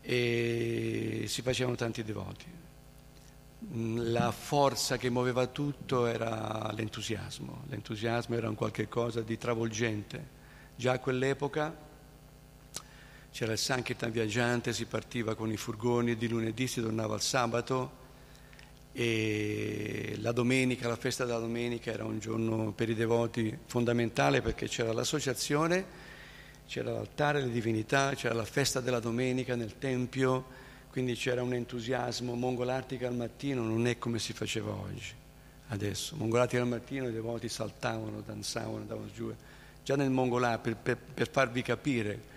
e si facevano tanti devoti. La forza che muoveva tutto era l'entusiasmo, l'entusiasmo era un qualche cosa di travolgente. Già a quell'epoca c'era il Sankirtan viaggiante, si partiva con i furgoni, di lunedì si tornava al sabato e la domenica, la festa della domenica era un giorno per i devoti fondamentale perché c'era l'associazione, c'era l'altare, le divinità, c'era la festa della domenica nel tempio, quindi c'era un entusiasmo. Mongolartica al mattino non è come si faceva oggi, adesso. Mongolartica al mattino i devoti saltavano, danzavano, andavano giù. Già nel Mongolar, per, per, per farvi capire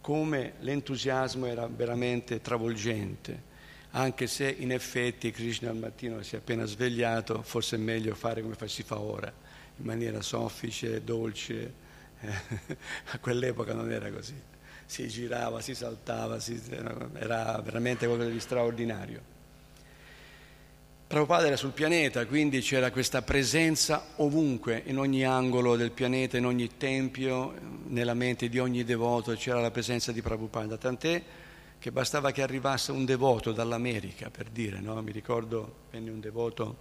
come l'entusiasmo era veramente travolgente anche se in effetti Krishna al mattino si è appena svegliato, forse è meglio fare come si fa ora, in maniera soffice, dolce. a quell'epoca non era così. Si girava, si saltava, si... era veramente qualcosa di straordinario. Prabhupada era sul pianeta, quindi c'era questa presenza ovunque, in ogni angolo del pianeta, in ogni tempio, nella mente di ogni devoto c'era la presenza di Prabhupada, tant'è che bastava che arrivasse un devoto dall'America, per dire, no? mi ricordo venne un devoto,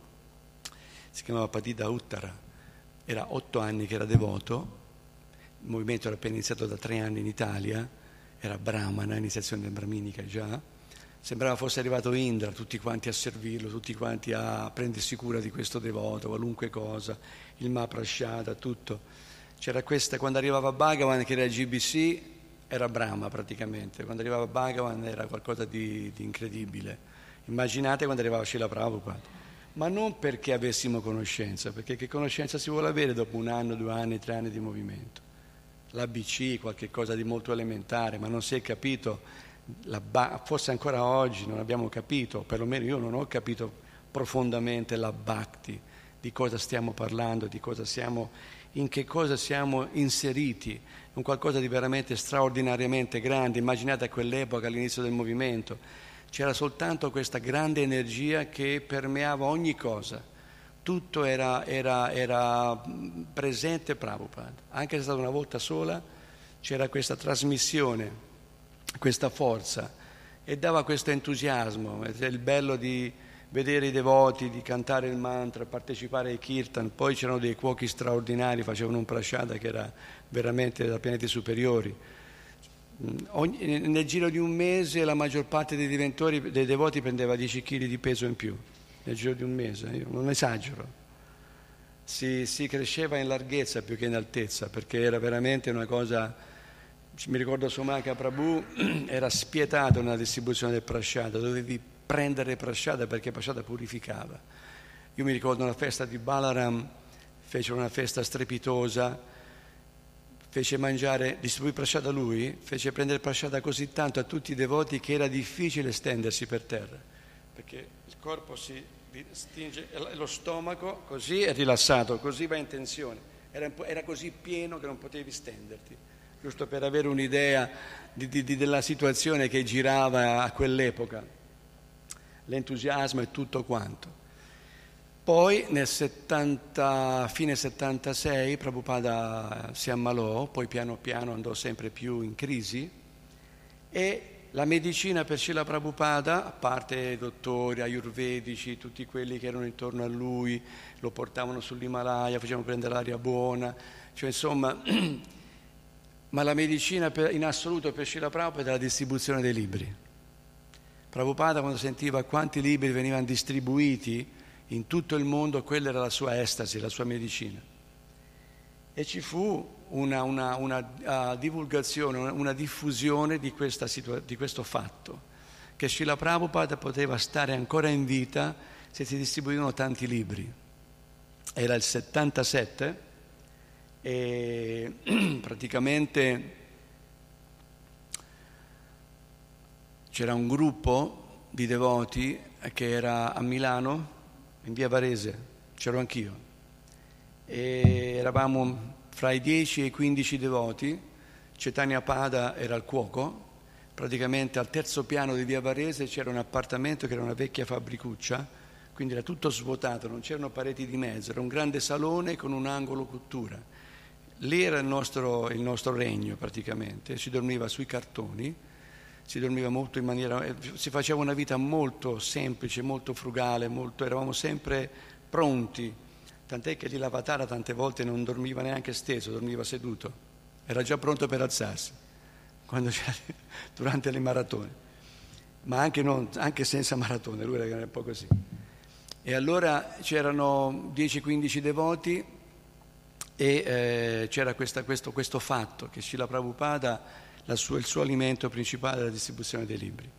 si chiamava Padida Uttara, era otto anni che era devoto, il movimento era appena iniziato da tre anni in Italia, era brahmana, iniziazione brahminica già, sembrava fosse arrivato Indra, tutti quanti a servirlo, tutti quanti a prendersi cura di questo devoto, qualunque cosa, il Mahaprasada, tutto. C'era questa, quando arrivava Bhagavan che era il GBC, era Brahma praticamente, quando arrivava Bhagavan era qualcosa di, di incredibile. Immaginate quando arrivava Srila Prabhupada. Ma non perché avessimo conoscenza, perché che conoscenza si vuole avere dopo un anno, due anni, tre anni di movimento? L'ABC, qualche cosa di molto elementare, ma non si è capito, ba- forse ancora oggi non abbiamo capito, perlomeno io non ho capito profondamente la bhakti, di cosa stiamo parlando, di cosa siamo, in che cosa siamo inseriti un qualcosa di veramente straordinariamente grande. Immaginate a quell'epoca, all'inizio del movimento, c'era soltanto questa grande energia che permeava ogni cosa. Tutto era, era, era presente Prabhupada. Anche se è stata una volta sola, c'era questa trasmissione, questa forza e dava questo entusiasmo. Il bello di vedere i devoti, di cantare il mantra, partecipare ai kirtan. Poi c'erano dei cuochi straordinari, facevano un prashada che era veramente da pianeti superiori. Ogni, nel giro di un mese la maggior parte dei, dei devoti prendeva 10 kg di peso in più, nel giro di un mese, io non esagero. Si, si, cresceva in larghezza più che in altezza, perché era veramente una cosa, mi ricordo Somaka Prabhu era spietato nella distribuzione del prasciata, dovevi prendere prasciata perché prasciata purificava. Io mi ricordo una festa di Balaram, fecero una festa strepitosa, fece mangiare, distribuì prasciata lui, fece prendere prasciata così tanto a tutti i devoti che era difficile stendersi per terra, perché il corpo si stinge, lo stomaco così è rilassato, così va in tensione, era, era così pieno che non potevi stenderti, giusto per avere un'idea di, di, della situazione che girava a quell'epoca, l'entusiasmo e tutto quanto. Poi nel 70, fine 76 Prabhupada si ammalò, poi piano piano andò sempre più in crisi e la medicina per Srila Prabhupada, a parte i dottori ayurvedici, tutti quelli che erano intorno a lui, lo portavano sull'Himalaya, facevano prendere l'aria buona, cioè insomma, ma la medicina per, in assoluto per Srila Prabhupada era la distribuzione dei libri. Prabhupada quando sentiva quanti libri venivano distribuiti, in tutto il mondo quella era la sua estasi, la sua medicina. E ci fu una, una, una uh, divulgazione, una, una diffusione di, situa- di, questo fatto, che Srila Prabhupada poteva stare ancora in vita se si distribuivano tanti libri. Era il 77 e praticamente c'era un gruppo di devoti che era a Milano in via Varese, c'ero anch'io. E eravamo fra i 10 e i 15 devoti, Cetania Pada era il cuoco, praticamente al terzo piano di via Varese c'era un appartamento che era una vecchia fabbricuccia, quindi era tutto svuotato, non c'erano pareti di mezzo, era un grande salone con un angolo cottura. Lì era il nostro, il nostro regno praticamente, si dormiva sui cartoni si dormiva molto in maniera, eh, si faceva una vita molto semplice, molto frugale, molto, eravamo sempre pronti, tant'è che l'Ilavatara tante volte non dormiva neanche steso, dormiva seduto. era già pronto per alzarsi durante le maratone, ma anche, non, anche senza maratone, lui era un po' così. E allora c'erano 10-15 devoti e eh, c'era questa, questo, questo, fatto che Srila Prabhupada, sua, il suo alimento principale era la distribuzione dei libri.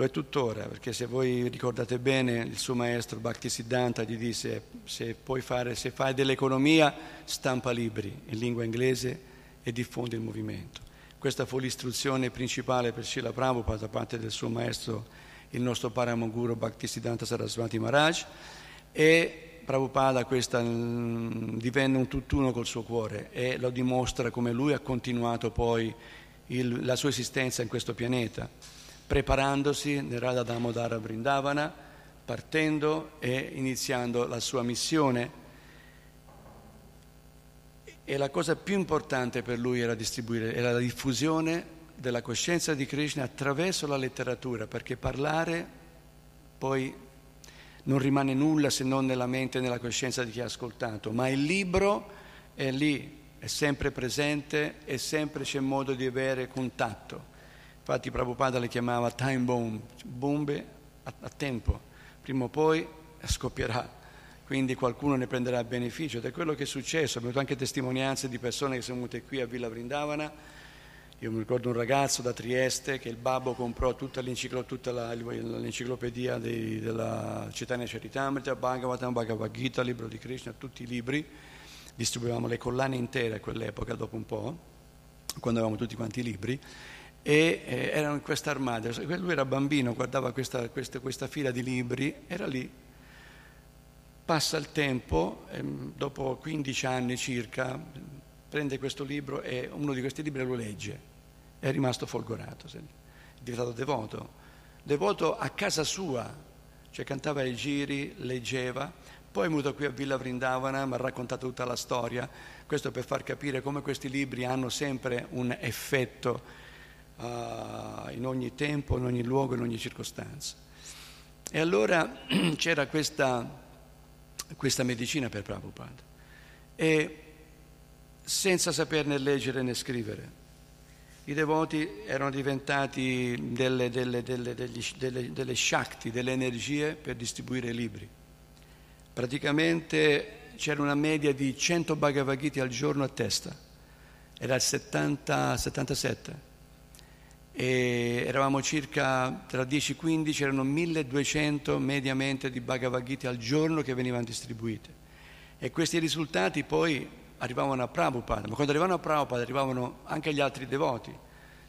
Lo è tuttora, perché se voi ricordate bene, il suo maestro Bhaktisiddhanta gli disse se, fare, se fai dell'economia, stampa libri in lingua inglese e diffondi il movimento. Questa fu l'istruzione principale per Srila Prabhupada da parte del suo maestro, il nostro Paramoguru Bhaktisiddhanta Saraswati Maharaj, e Prabhupada questa, mh, divenne un tutt'uno col suo cuore e lo dimostra come lui ha continuato poi il, la sua esistenza in questo pianeta, preparandosi nel Damodara Vrindavana, partendo e iniziando la sua missione e la cosa più importante per lui era distribuire, era la diffusione della coscienza di Krishna attraverso la letteratura, perché parlare poi non rimane nulla se non nella mente e nella coscienza di chi ha ascoltato, ma il libro è lì, è sempre presente e sempre c'è modo di avere contatto. Infatti Prabhupada le chiamava time bomb, bombe a, a tempo, prima o poi scoppierà quindi qualcuno ne prenderà beneficio ed è quello che è successo. Abbiamo avuto anche testimonianze di persone che sono venute qui a Villa Vrindavana. Io mi ricordo un ragazzo da Trieste che il babbo comprò tutta, tutta la, l'enciclopedia dei, della Chaitanya Charitamrita, Bhagavatam, Bhagavad Gita, libro di Krishna, tutti i libri. Distribuivamo le collane intere a quell'epoca, dopo un po', quando avevamo tutti quanti i libri e eh, erano in questa armadia. Lui era bambino, guardava questa, questa, questa fila di libri, era lì Passa il tempo, ehm, dopo 15 anni circa, prende questo libro e uno di questi libri lo legge. È rimasto folgorato, è diventato devoto. Devoto a casa sua, cioè cantava i giri, leggeva, poi è venuto qui a Villa Vrindavana, mi ha raccontato tutta la storia, questo per far capire come questi libri hanno sempre un effetto uh, in ogni tempo, in ogni luogo, in ogni circostanza. E allora c'era questa questa medicina per Prabhupada e senza saperne leggere né scrivere. I devoti erano diventati delle, delle, delle, delle, delle shakti, delle energie per distribuire libri. Praticamente c'era una media di 100 Bhagavad Gita al giorno a testa, era il 70, 77 e eravamo circa tra 10 e 15, erano 1200 mediamente di Bhagavad Gita al giorno che venivano distribuite. E questi risultati poi arrivavano a Prabhupada, ma quando arrivavano a Prabhupada arrivavano anche gli altri devoti.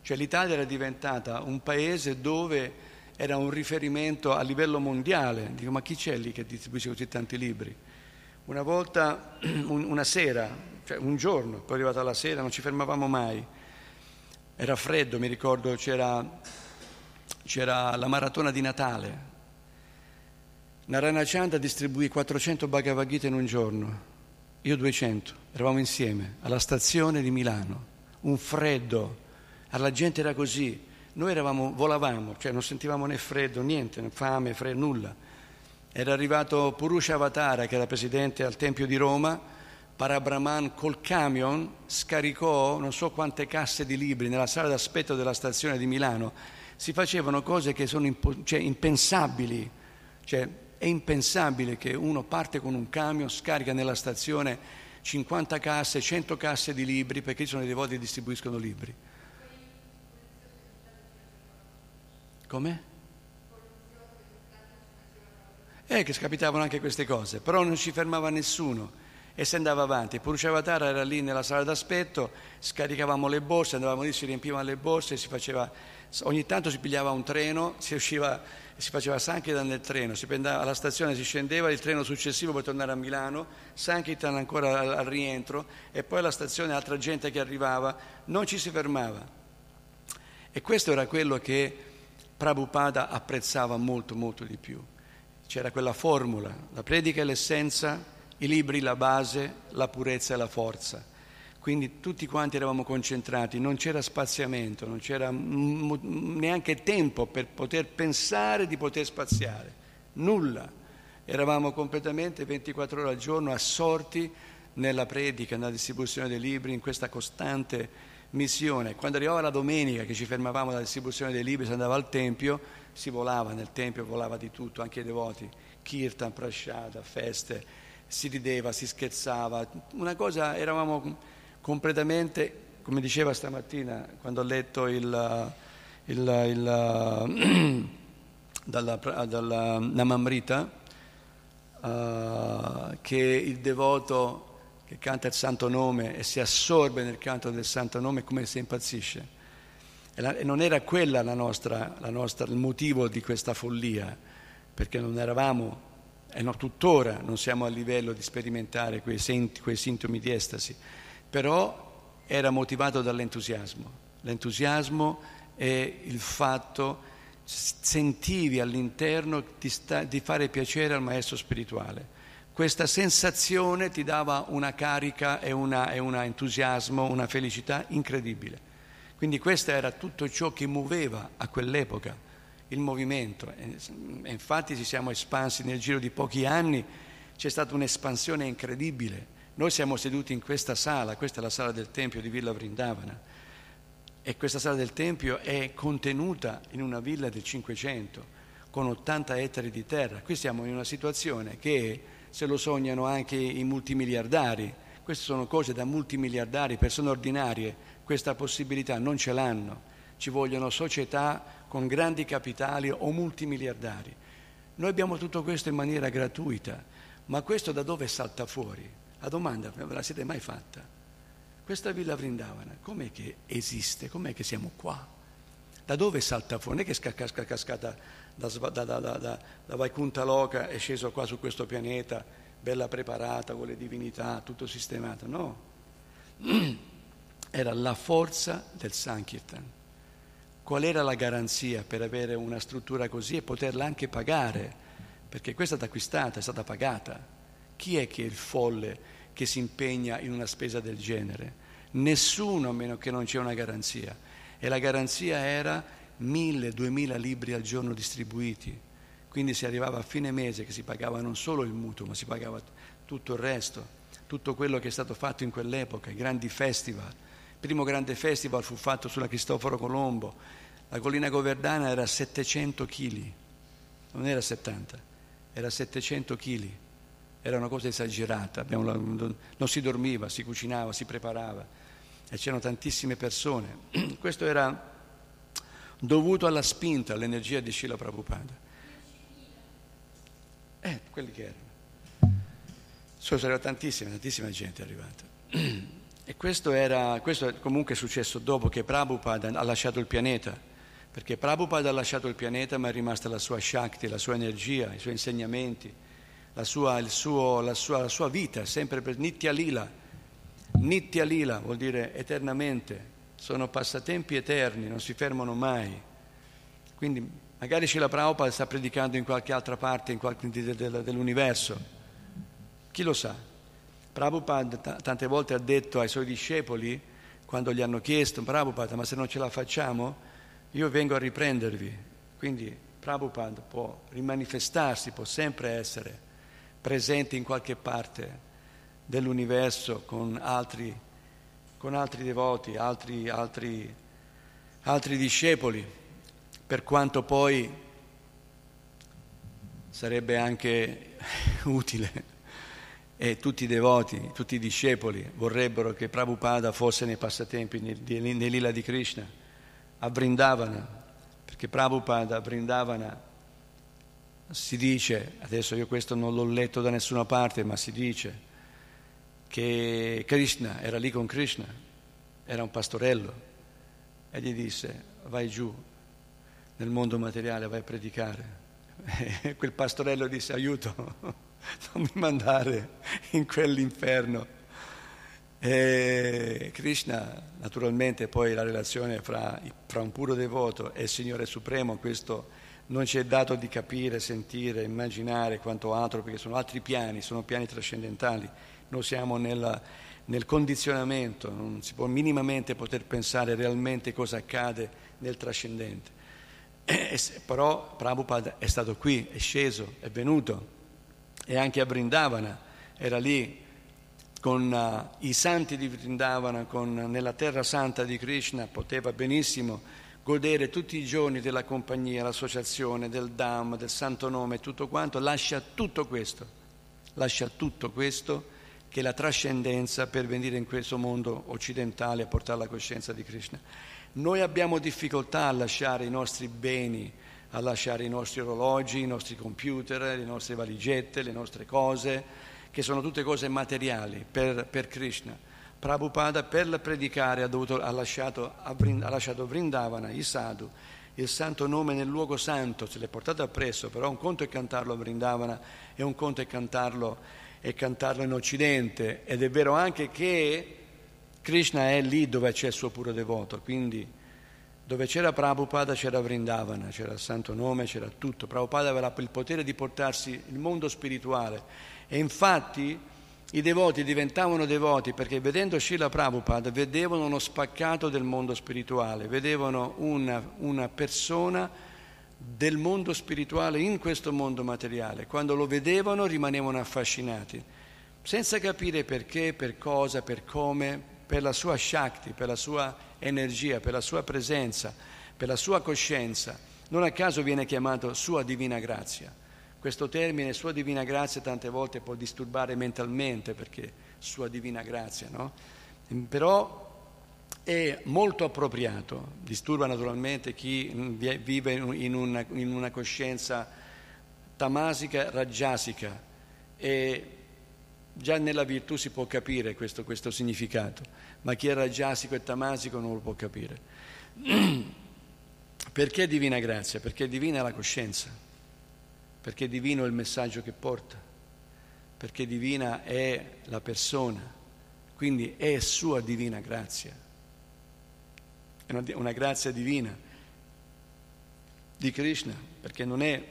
Cioè l'Italia era diventata un paese dove era un riferimento a livello mondiale. Dico, ma chi c'è lì che distribuisce così tanti libri? Una volta, una sera, cioè un giorno, poi è arrivata la sera, non ci fermavamo mai era freddo, mi ricordo, c'era, c'era la maratona di Natale. Narayana Chanda distribuì 400 Bhagavad Gita in un giorno, io 200, eravamo insieme alla stazione di Milano, un freddo, alla gente era così, noi eravamo, volavamo, cioè non sentivamo né freddo, niente, fame, freddo, nulla. Era arrivato Purusha Avatara, che era presidente al Tempio di Roma, Parabrahman col camion scaricò non so quante casse di libri nella sala d'aspetto della stazione di Milano. Si facevano cose che sono impo- cioè, impensabili. Cioè, è impensabile che uno parte con un camion, scarica nella stazione 50 casse, 100 casse di libri, perché ci sono i devoti che distribuiscono libri. Come? Eh, che scapitavano anche queste cose, però non ci fermava nessuno e si andava avanti. Purushavatara era lì nella sala d'aspetto, scaricavamo le borse, andavamo lì, si riempivano le borse, faceva, ogni tanto si pigliava un treno, si usciva, si faceva Sankirtan nel treno, si prendeva alla stazione, si scendeva, il treno successivo per tornare a Milano, Sankirtan ancora al, al rientro e poi alla stazione altra gente che arrivava, non ci si fermava. E questo era quello che Prabhupada apprezzava molto, molto di più. C'era quella formula, la predica è l'essenza, i libri la base, la purezza e la forza. Quindi tutti quanti eravamo concentrati, non c'era spaziamento, non c'era neanche tempo per poter pensare di poter spaziare, nulla. Eravamo completamente 24 ore al giorno assorti nella predica, nella distribuzione dei libri, in questa costante missione. Quando arrivava la domenica che ci fermavamo alla distribuzione dei libri, si andava al Tempio, si volava nel Tempio, volava di tutto, anche i devoti, kirtan, prasciata, feste, si rideva, si scherzava, una cosa, eravamo completamente, come diceva stamattina quando ho letto il, il, il dalla, dalla Namamrita, uh, che il devoto che canta il santo nome e si assorbe nel canto del santo nome come se impazzisce. E, la, e non era quella la nostra, la nostra, il motivo di questa follia, perché non eravamo, e no, tuttora non siamo a livello di sperimentare quei, senti, quei sintomi di estasi, però era motivato dall'entusiasmo. L'entusiasmo è il fatto sentivi all'interno di, sta, di fare piacere al maestro spirituale. Questa sensazione ti dava una carica e un entusiasmo, una felicità incredibile. Quindi questo era tutto ciò che muoveva a quell'epoca il movimento. E infatti ci siamo espansi nel giro di pochi anni, c'è stata un'espansione incredibile. Noi siamo seduti in questa sala, questa è la sala del Tempio di Villa Vrindavana e questa sala del Tempio è contenuta in una villa del Cinquecento con 80 ettari di terra. Qui siamo in una situazione che se lo sognano anche i multimiliardari. Queste sono cose da multimiliardari, persone ordinarie, questa possibilità non ce l'hanno. Ci vogliono società con grandi capitali o multimiliardari. Noi abbiamo tutto questo in maniera gratuita, ma questo da dove salta fuori? La domanda ve la siete mai fatta? Questa Villa Vrindavana, com'è che esiste? Com'è che siamo qua? Da dove salta fuori? Non è che è cascata da, da, da, da, da Vaikunta Loka è sceso qua su questo pianeta, bella preparata con le divinità, tutto sistemato. No, era la forza del Sankirtan. Qual era la garanzia per avere una struttura così e poterla anche pagare? Perché questa è stata acquistata, è stata pagata. Chi è che è il folle che si impegna in una spesa del genere? Nessuno a meno che non c'è una garanzia. E la garanzia era mille, duemila libri al giorno distribuiti. Quindi si arrivava a fine mese che si pagava non solo il mutuo, ma si pagava tutto il resto, tutto quello che è stato fatto in quell'epoca, i grandi festival. Il primo grande festival fu fatto sulla Cristoforo Colombo. La collina Goverdana era 700 kg, non era 70, era 700 kg era una cosa esagerata, non si dormiva, si cucinava, si preparava e c'erano tantissime persone. Questo era dovuto alla spinta, all'energia di Srila Prabhupada. Eh, quelli che erano. So, c'era tantissima, tantissima gente arrivata. E questo, era, questo comunque è successo dopo che Prabhupada ha lasciato il pianeta, perché Prabhupada ha lasciato il pianeta ma è rimasta la sua Shakti, la sua energia, i suoi insegnamenti la sua, suo, la sua, la sua vita, sempre per Nitya Lila. Nitya Lila vuol dire eternamente, sono passatempi eterni, non si fermano mai. Quindi magari Srila Prabhupada sta predicando in qualche altra parte in qualche, dell'universo, chi lo sa. Prabhupada t- tante volte ha detto ai suoi discepoli, quando gli hanno chiesto, Prabhupada, ma se non ce la facciamo, io vengo a riprendervi. Quindi Prabhupada può rimanifestarsi, può sempre essere presente in qualche parte dell'universo con altri, con altri devoti, altri, altri, altri discepoli, per quanto poi sarebbe anche utile e tutti i devoti, tutti i discepoli vorrebbero che Prabhupada fosse nei passatempi nell'Ila di Krishna, a Vrindavana, perché Prabhupada a Vrindavana si dice, adesso io questo non l'ho letto da nessuna parte, ma si dice che Krishna era lì con Krishna, era un pastorello e gli disse vai giù nel mondo materiale, vai a predicare. E quel pastorello disse aiuto, non mi mandare in quell'inferno. E Krishna, naturalmente, poi la relazione fra, fra un puro devoto e il Signore Supremo, questo non ci è dato di capire, sentire, immaginare quanto altro, perché sono altri piani, sono piani trascendentali. Noi siamo nella, nel condizionamento, non si può minimamente poter pensare realmente cosa accade nel trascendente. E, però Prabhupada è stato qui, è sceso, è venuto e anche a Brindavana era lì con uh, i santi di Vrindavana, con, nella terra santa di Krishna, poteva benissimo godere tutti i giorni della compagnia, l'associazione, del Dham, del santo nome, tutto quanto, lascia tutto questo, lascia tutto questo che è la trascendenza per venire in questo mondo occidentale a portare la coscienza di Krishna. Noi abbiamo difficoltà a lasciare i nostri beni, a lasciare i nostri orologi, i nostri computer, le nostre valigette, le nostre cose, che sono tutte cose materiali per, per Krishna. Prabhupada per predicare ha, dovuto, ha, lasciato, ha, lasciato Vrindavana, i sadhu, il santo nome nel luogo santo, se l'è portato appresso, però un conto è cantarlo a Vrindavana e un conto è cantarlo, è cantarlo in Occidente ed è vero anche che Krishna è lì dove c'è il suo puro devoto, quindi dove c'era Prabhupada c'era Vrindavana, c'era il santo nome, c'era tutto. Prabhupada aveva il potere di portarsi il mondo spirituale e infatti i devoti diventavano devoti perché vedendo Srila Prabhupada vedevano uno spaccato del mondo spirituale, vedevano una, una persona del mondo spirituale in questo mondo materiale. Quando lo vedevano rimanevano affascinati, senza capire perché, per cosa, per come, per la sua Shakti, per la sua energia, per la sua presenza, per la sua coscienza. Non a caso viene chiamato sua divina grazia. Questo termine, sua divina grazia, tante volte può disturbare mentalmente perché sua divina grazia, no? Però è molto appropriato, disturba naturalmente chi vive in una, in una coscienza tamasica, raggiasica e Già nella virtù si può capire questo, questo significato, ma chi è raggiasico e tamasico non lo può capire. Perché divina grazia? Perché divina è la coscienza, perché divino è il messaggio che porta, perché divina è la persona, quindi è sua divina grazia. È una, una grazia divina di Krishna, perché non è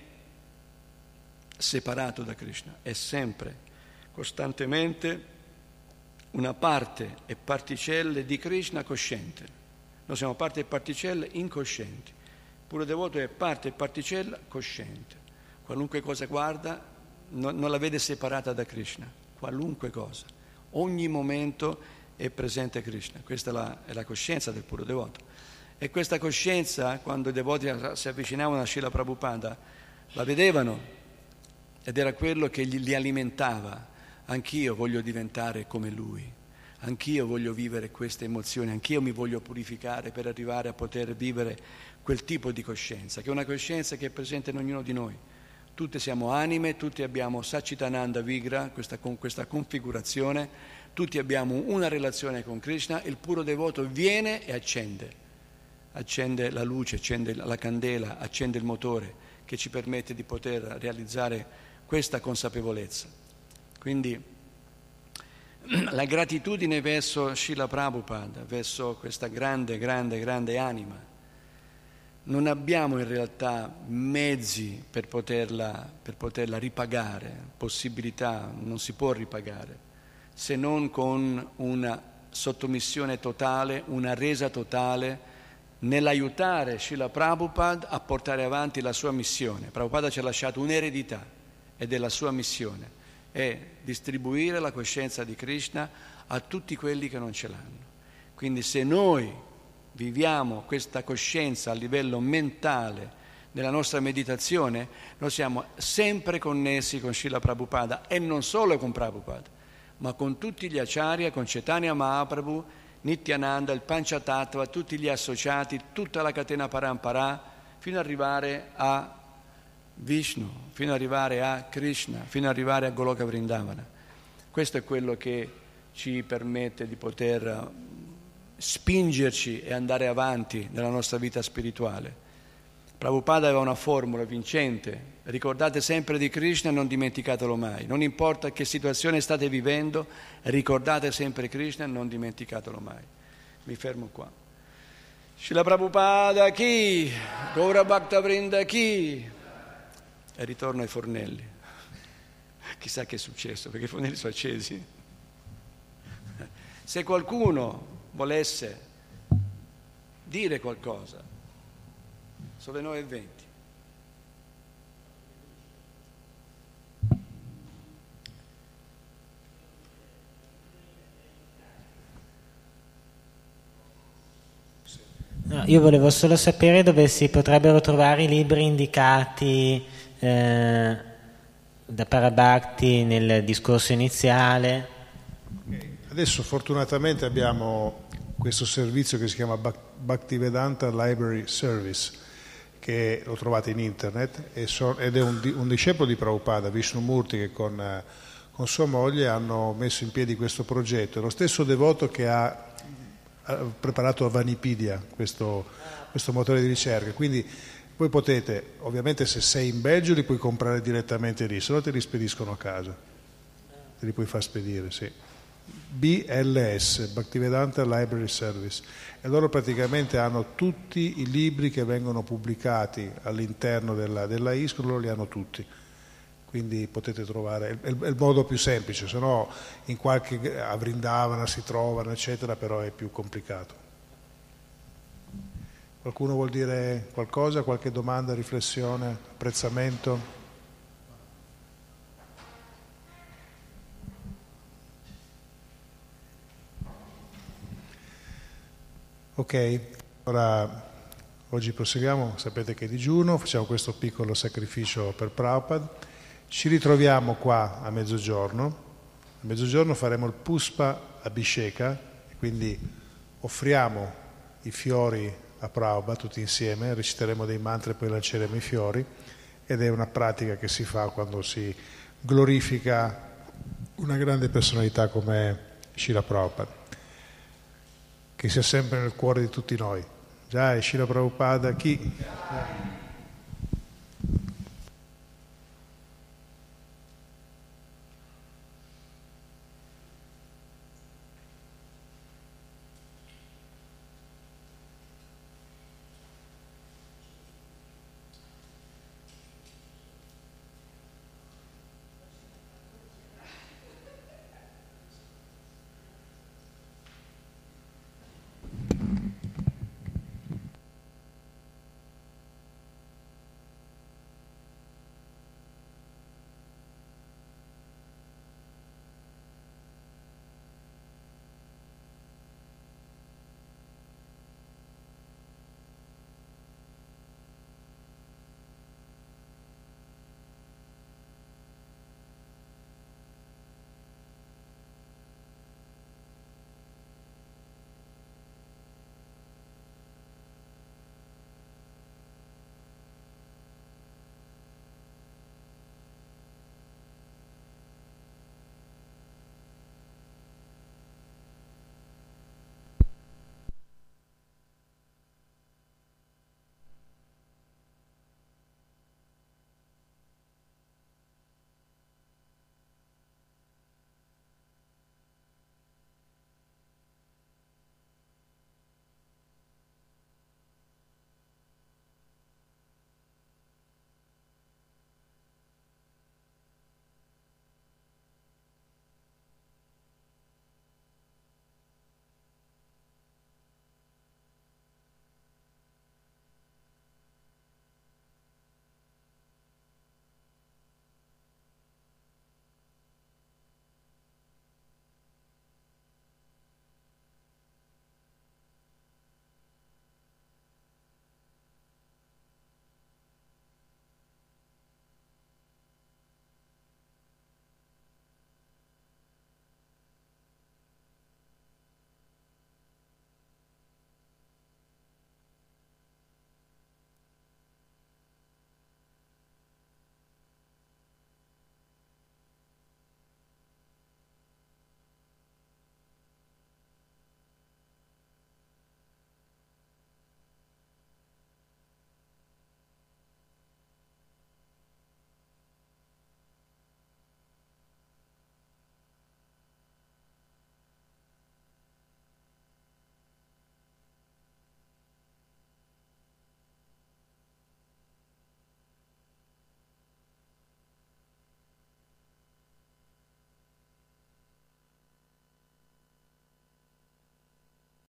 separato da Krishna, è sempre costantemente una parte e particelle di Krishna cosciente. Noi siamo parte e particelle incoscienti. Puro devoto è parte e particella cosciente. Qualunque cosa guarda non, non la vede separata da Krishna, qualunque cosa. Ogni momento è presente Krishna. Questa è la, è la coscienza del puro devoto. E questa coscienza, quando i devoti si avvicinavano a Srila Prabhupada, la vedevano ed era quello che li alimentava anch'io voglio diventare come lui, anch'io voglio vivere queste emozioni, anch'io mi voglio purificare per arrivare a poter vivere quel tipo di coscienza, che è una coscienza che è presente in ognuno di noi. Tutti siamo anime, tutti abbiamo Sachitananda Vigra, questa, con questa configurazione, tutti abbiamo una relazione con Krishna, il puro devoto viene e accende, accende la luce, accende la candela, accende il motore che ci permette di poter realizzare questa consapevolezza. Quindi la gratitudine verso Srila Prabhupada, verso questa grande, grande, grande anima. Non abbiamo in realtà mezzi per poterla, per poterla ripagare, possibilità, non si può ripagare, se non con una sottomissione totale, una resa totale nell'aiutare Srila Prabhupada a portare avanti la sua missione. Prabhupada ci ha lasciato un'eredità ed è la sua missione è distribuire la coscienza di Krishna a tutti quelli che non ce l'hanno. Quindi se noi viviamo questa coscienza a livello mentale nella nostra meditazione, noi siamo sempre connessi con Srila Prabhupada e non solo con Prabhupada, ma con tutti gli acharya, con Chaitanya Mahaprabhu, Nityananda, il Panchatattva, tutti gli associati, tutta la catena Parampara, fino ad arrivare a Vishnu, fino ad arrivare a Krishna, fino ad arrivare a Goloka Vrindavana. Questo è quello che ci permette di poter spingerci e andare avanti nella nostra vita spirituale. Prabhupada aveva una formula vincente, ricordate sempre di Krishna e non dimenticatelo mai, non importa che situazione state vivendo, ricordate sempre Krishna e non dimenticatelo mai. Mi fermo qua. Shila Prabhupada chi? Gaura Bhakta Vrinda chi? e ritorno ai fornelli. Chissà che è successo, perché i fornelli sono accesi. Se qualcuno volesse dire qualcosa. Sono le 9 e 20. No, io volevo solo sapere dove si potrebbero trovare i libri indicati eh, da Parabatti nel discorso iniziale. Adesso fortunatamente abbiamo questo servizio che si chiama Bhak- Bhaktivedanta Library Service, che lo trovate in internet ed è un, di- un discepolo di Prabhupada, Vishnu Murti, che con, con sua moglie hanno messo in piedi questo progetto. È lo stesso devoto che ha ha preparato a Vanipedia questo, questo motore di ricerca. Quindi voi potete, ovviamente se sei in Belgio li puoi comprare direttamente lì, se no te li spediscono a casa, te li puoi far spedire, sì. BLS, Bhaktivedanta Library Service, e loro praticamente hanno tutti i libri che vengono pubblicati all'interno della, della ISCO, loro li hanno tutti quindi potete trovare, è il, il modo più semplice, se no in qualche a Vrindavana si trovano, eccetera, però è più complicato. Qualcuno vuol dire qualcosa, qualche domanda, riflessione, apprezzamento? Ok, ora oggi proseguiamo, sapete che è digiuno, facciamo questo piccolo sacrificio per Prabhupada. Ci ritroviamo qua a mezzogiorno. A mezzogiorno faremo il Puspa Abhisheka, quindi offriamo i fiori a Prabhupada tutti insieme, reciteremo dei mantra e poi lanceremo i fiori ed è una pratica che si fa quando si glorifica una grande personalità come Shila Prabhupada, che sia sempre nel cuore di tutti noi. Jai Shila Prabhupada chi?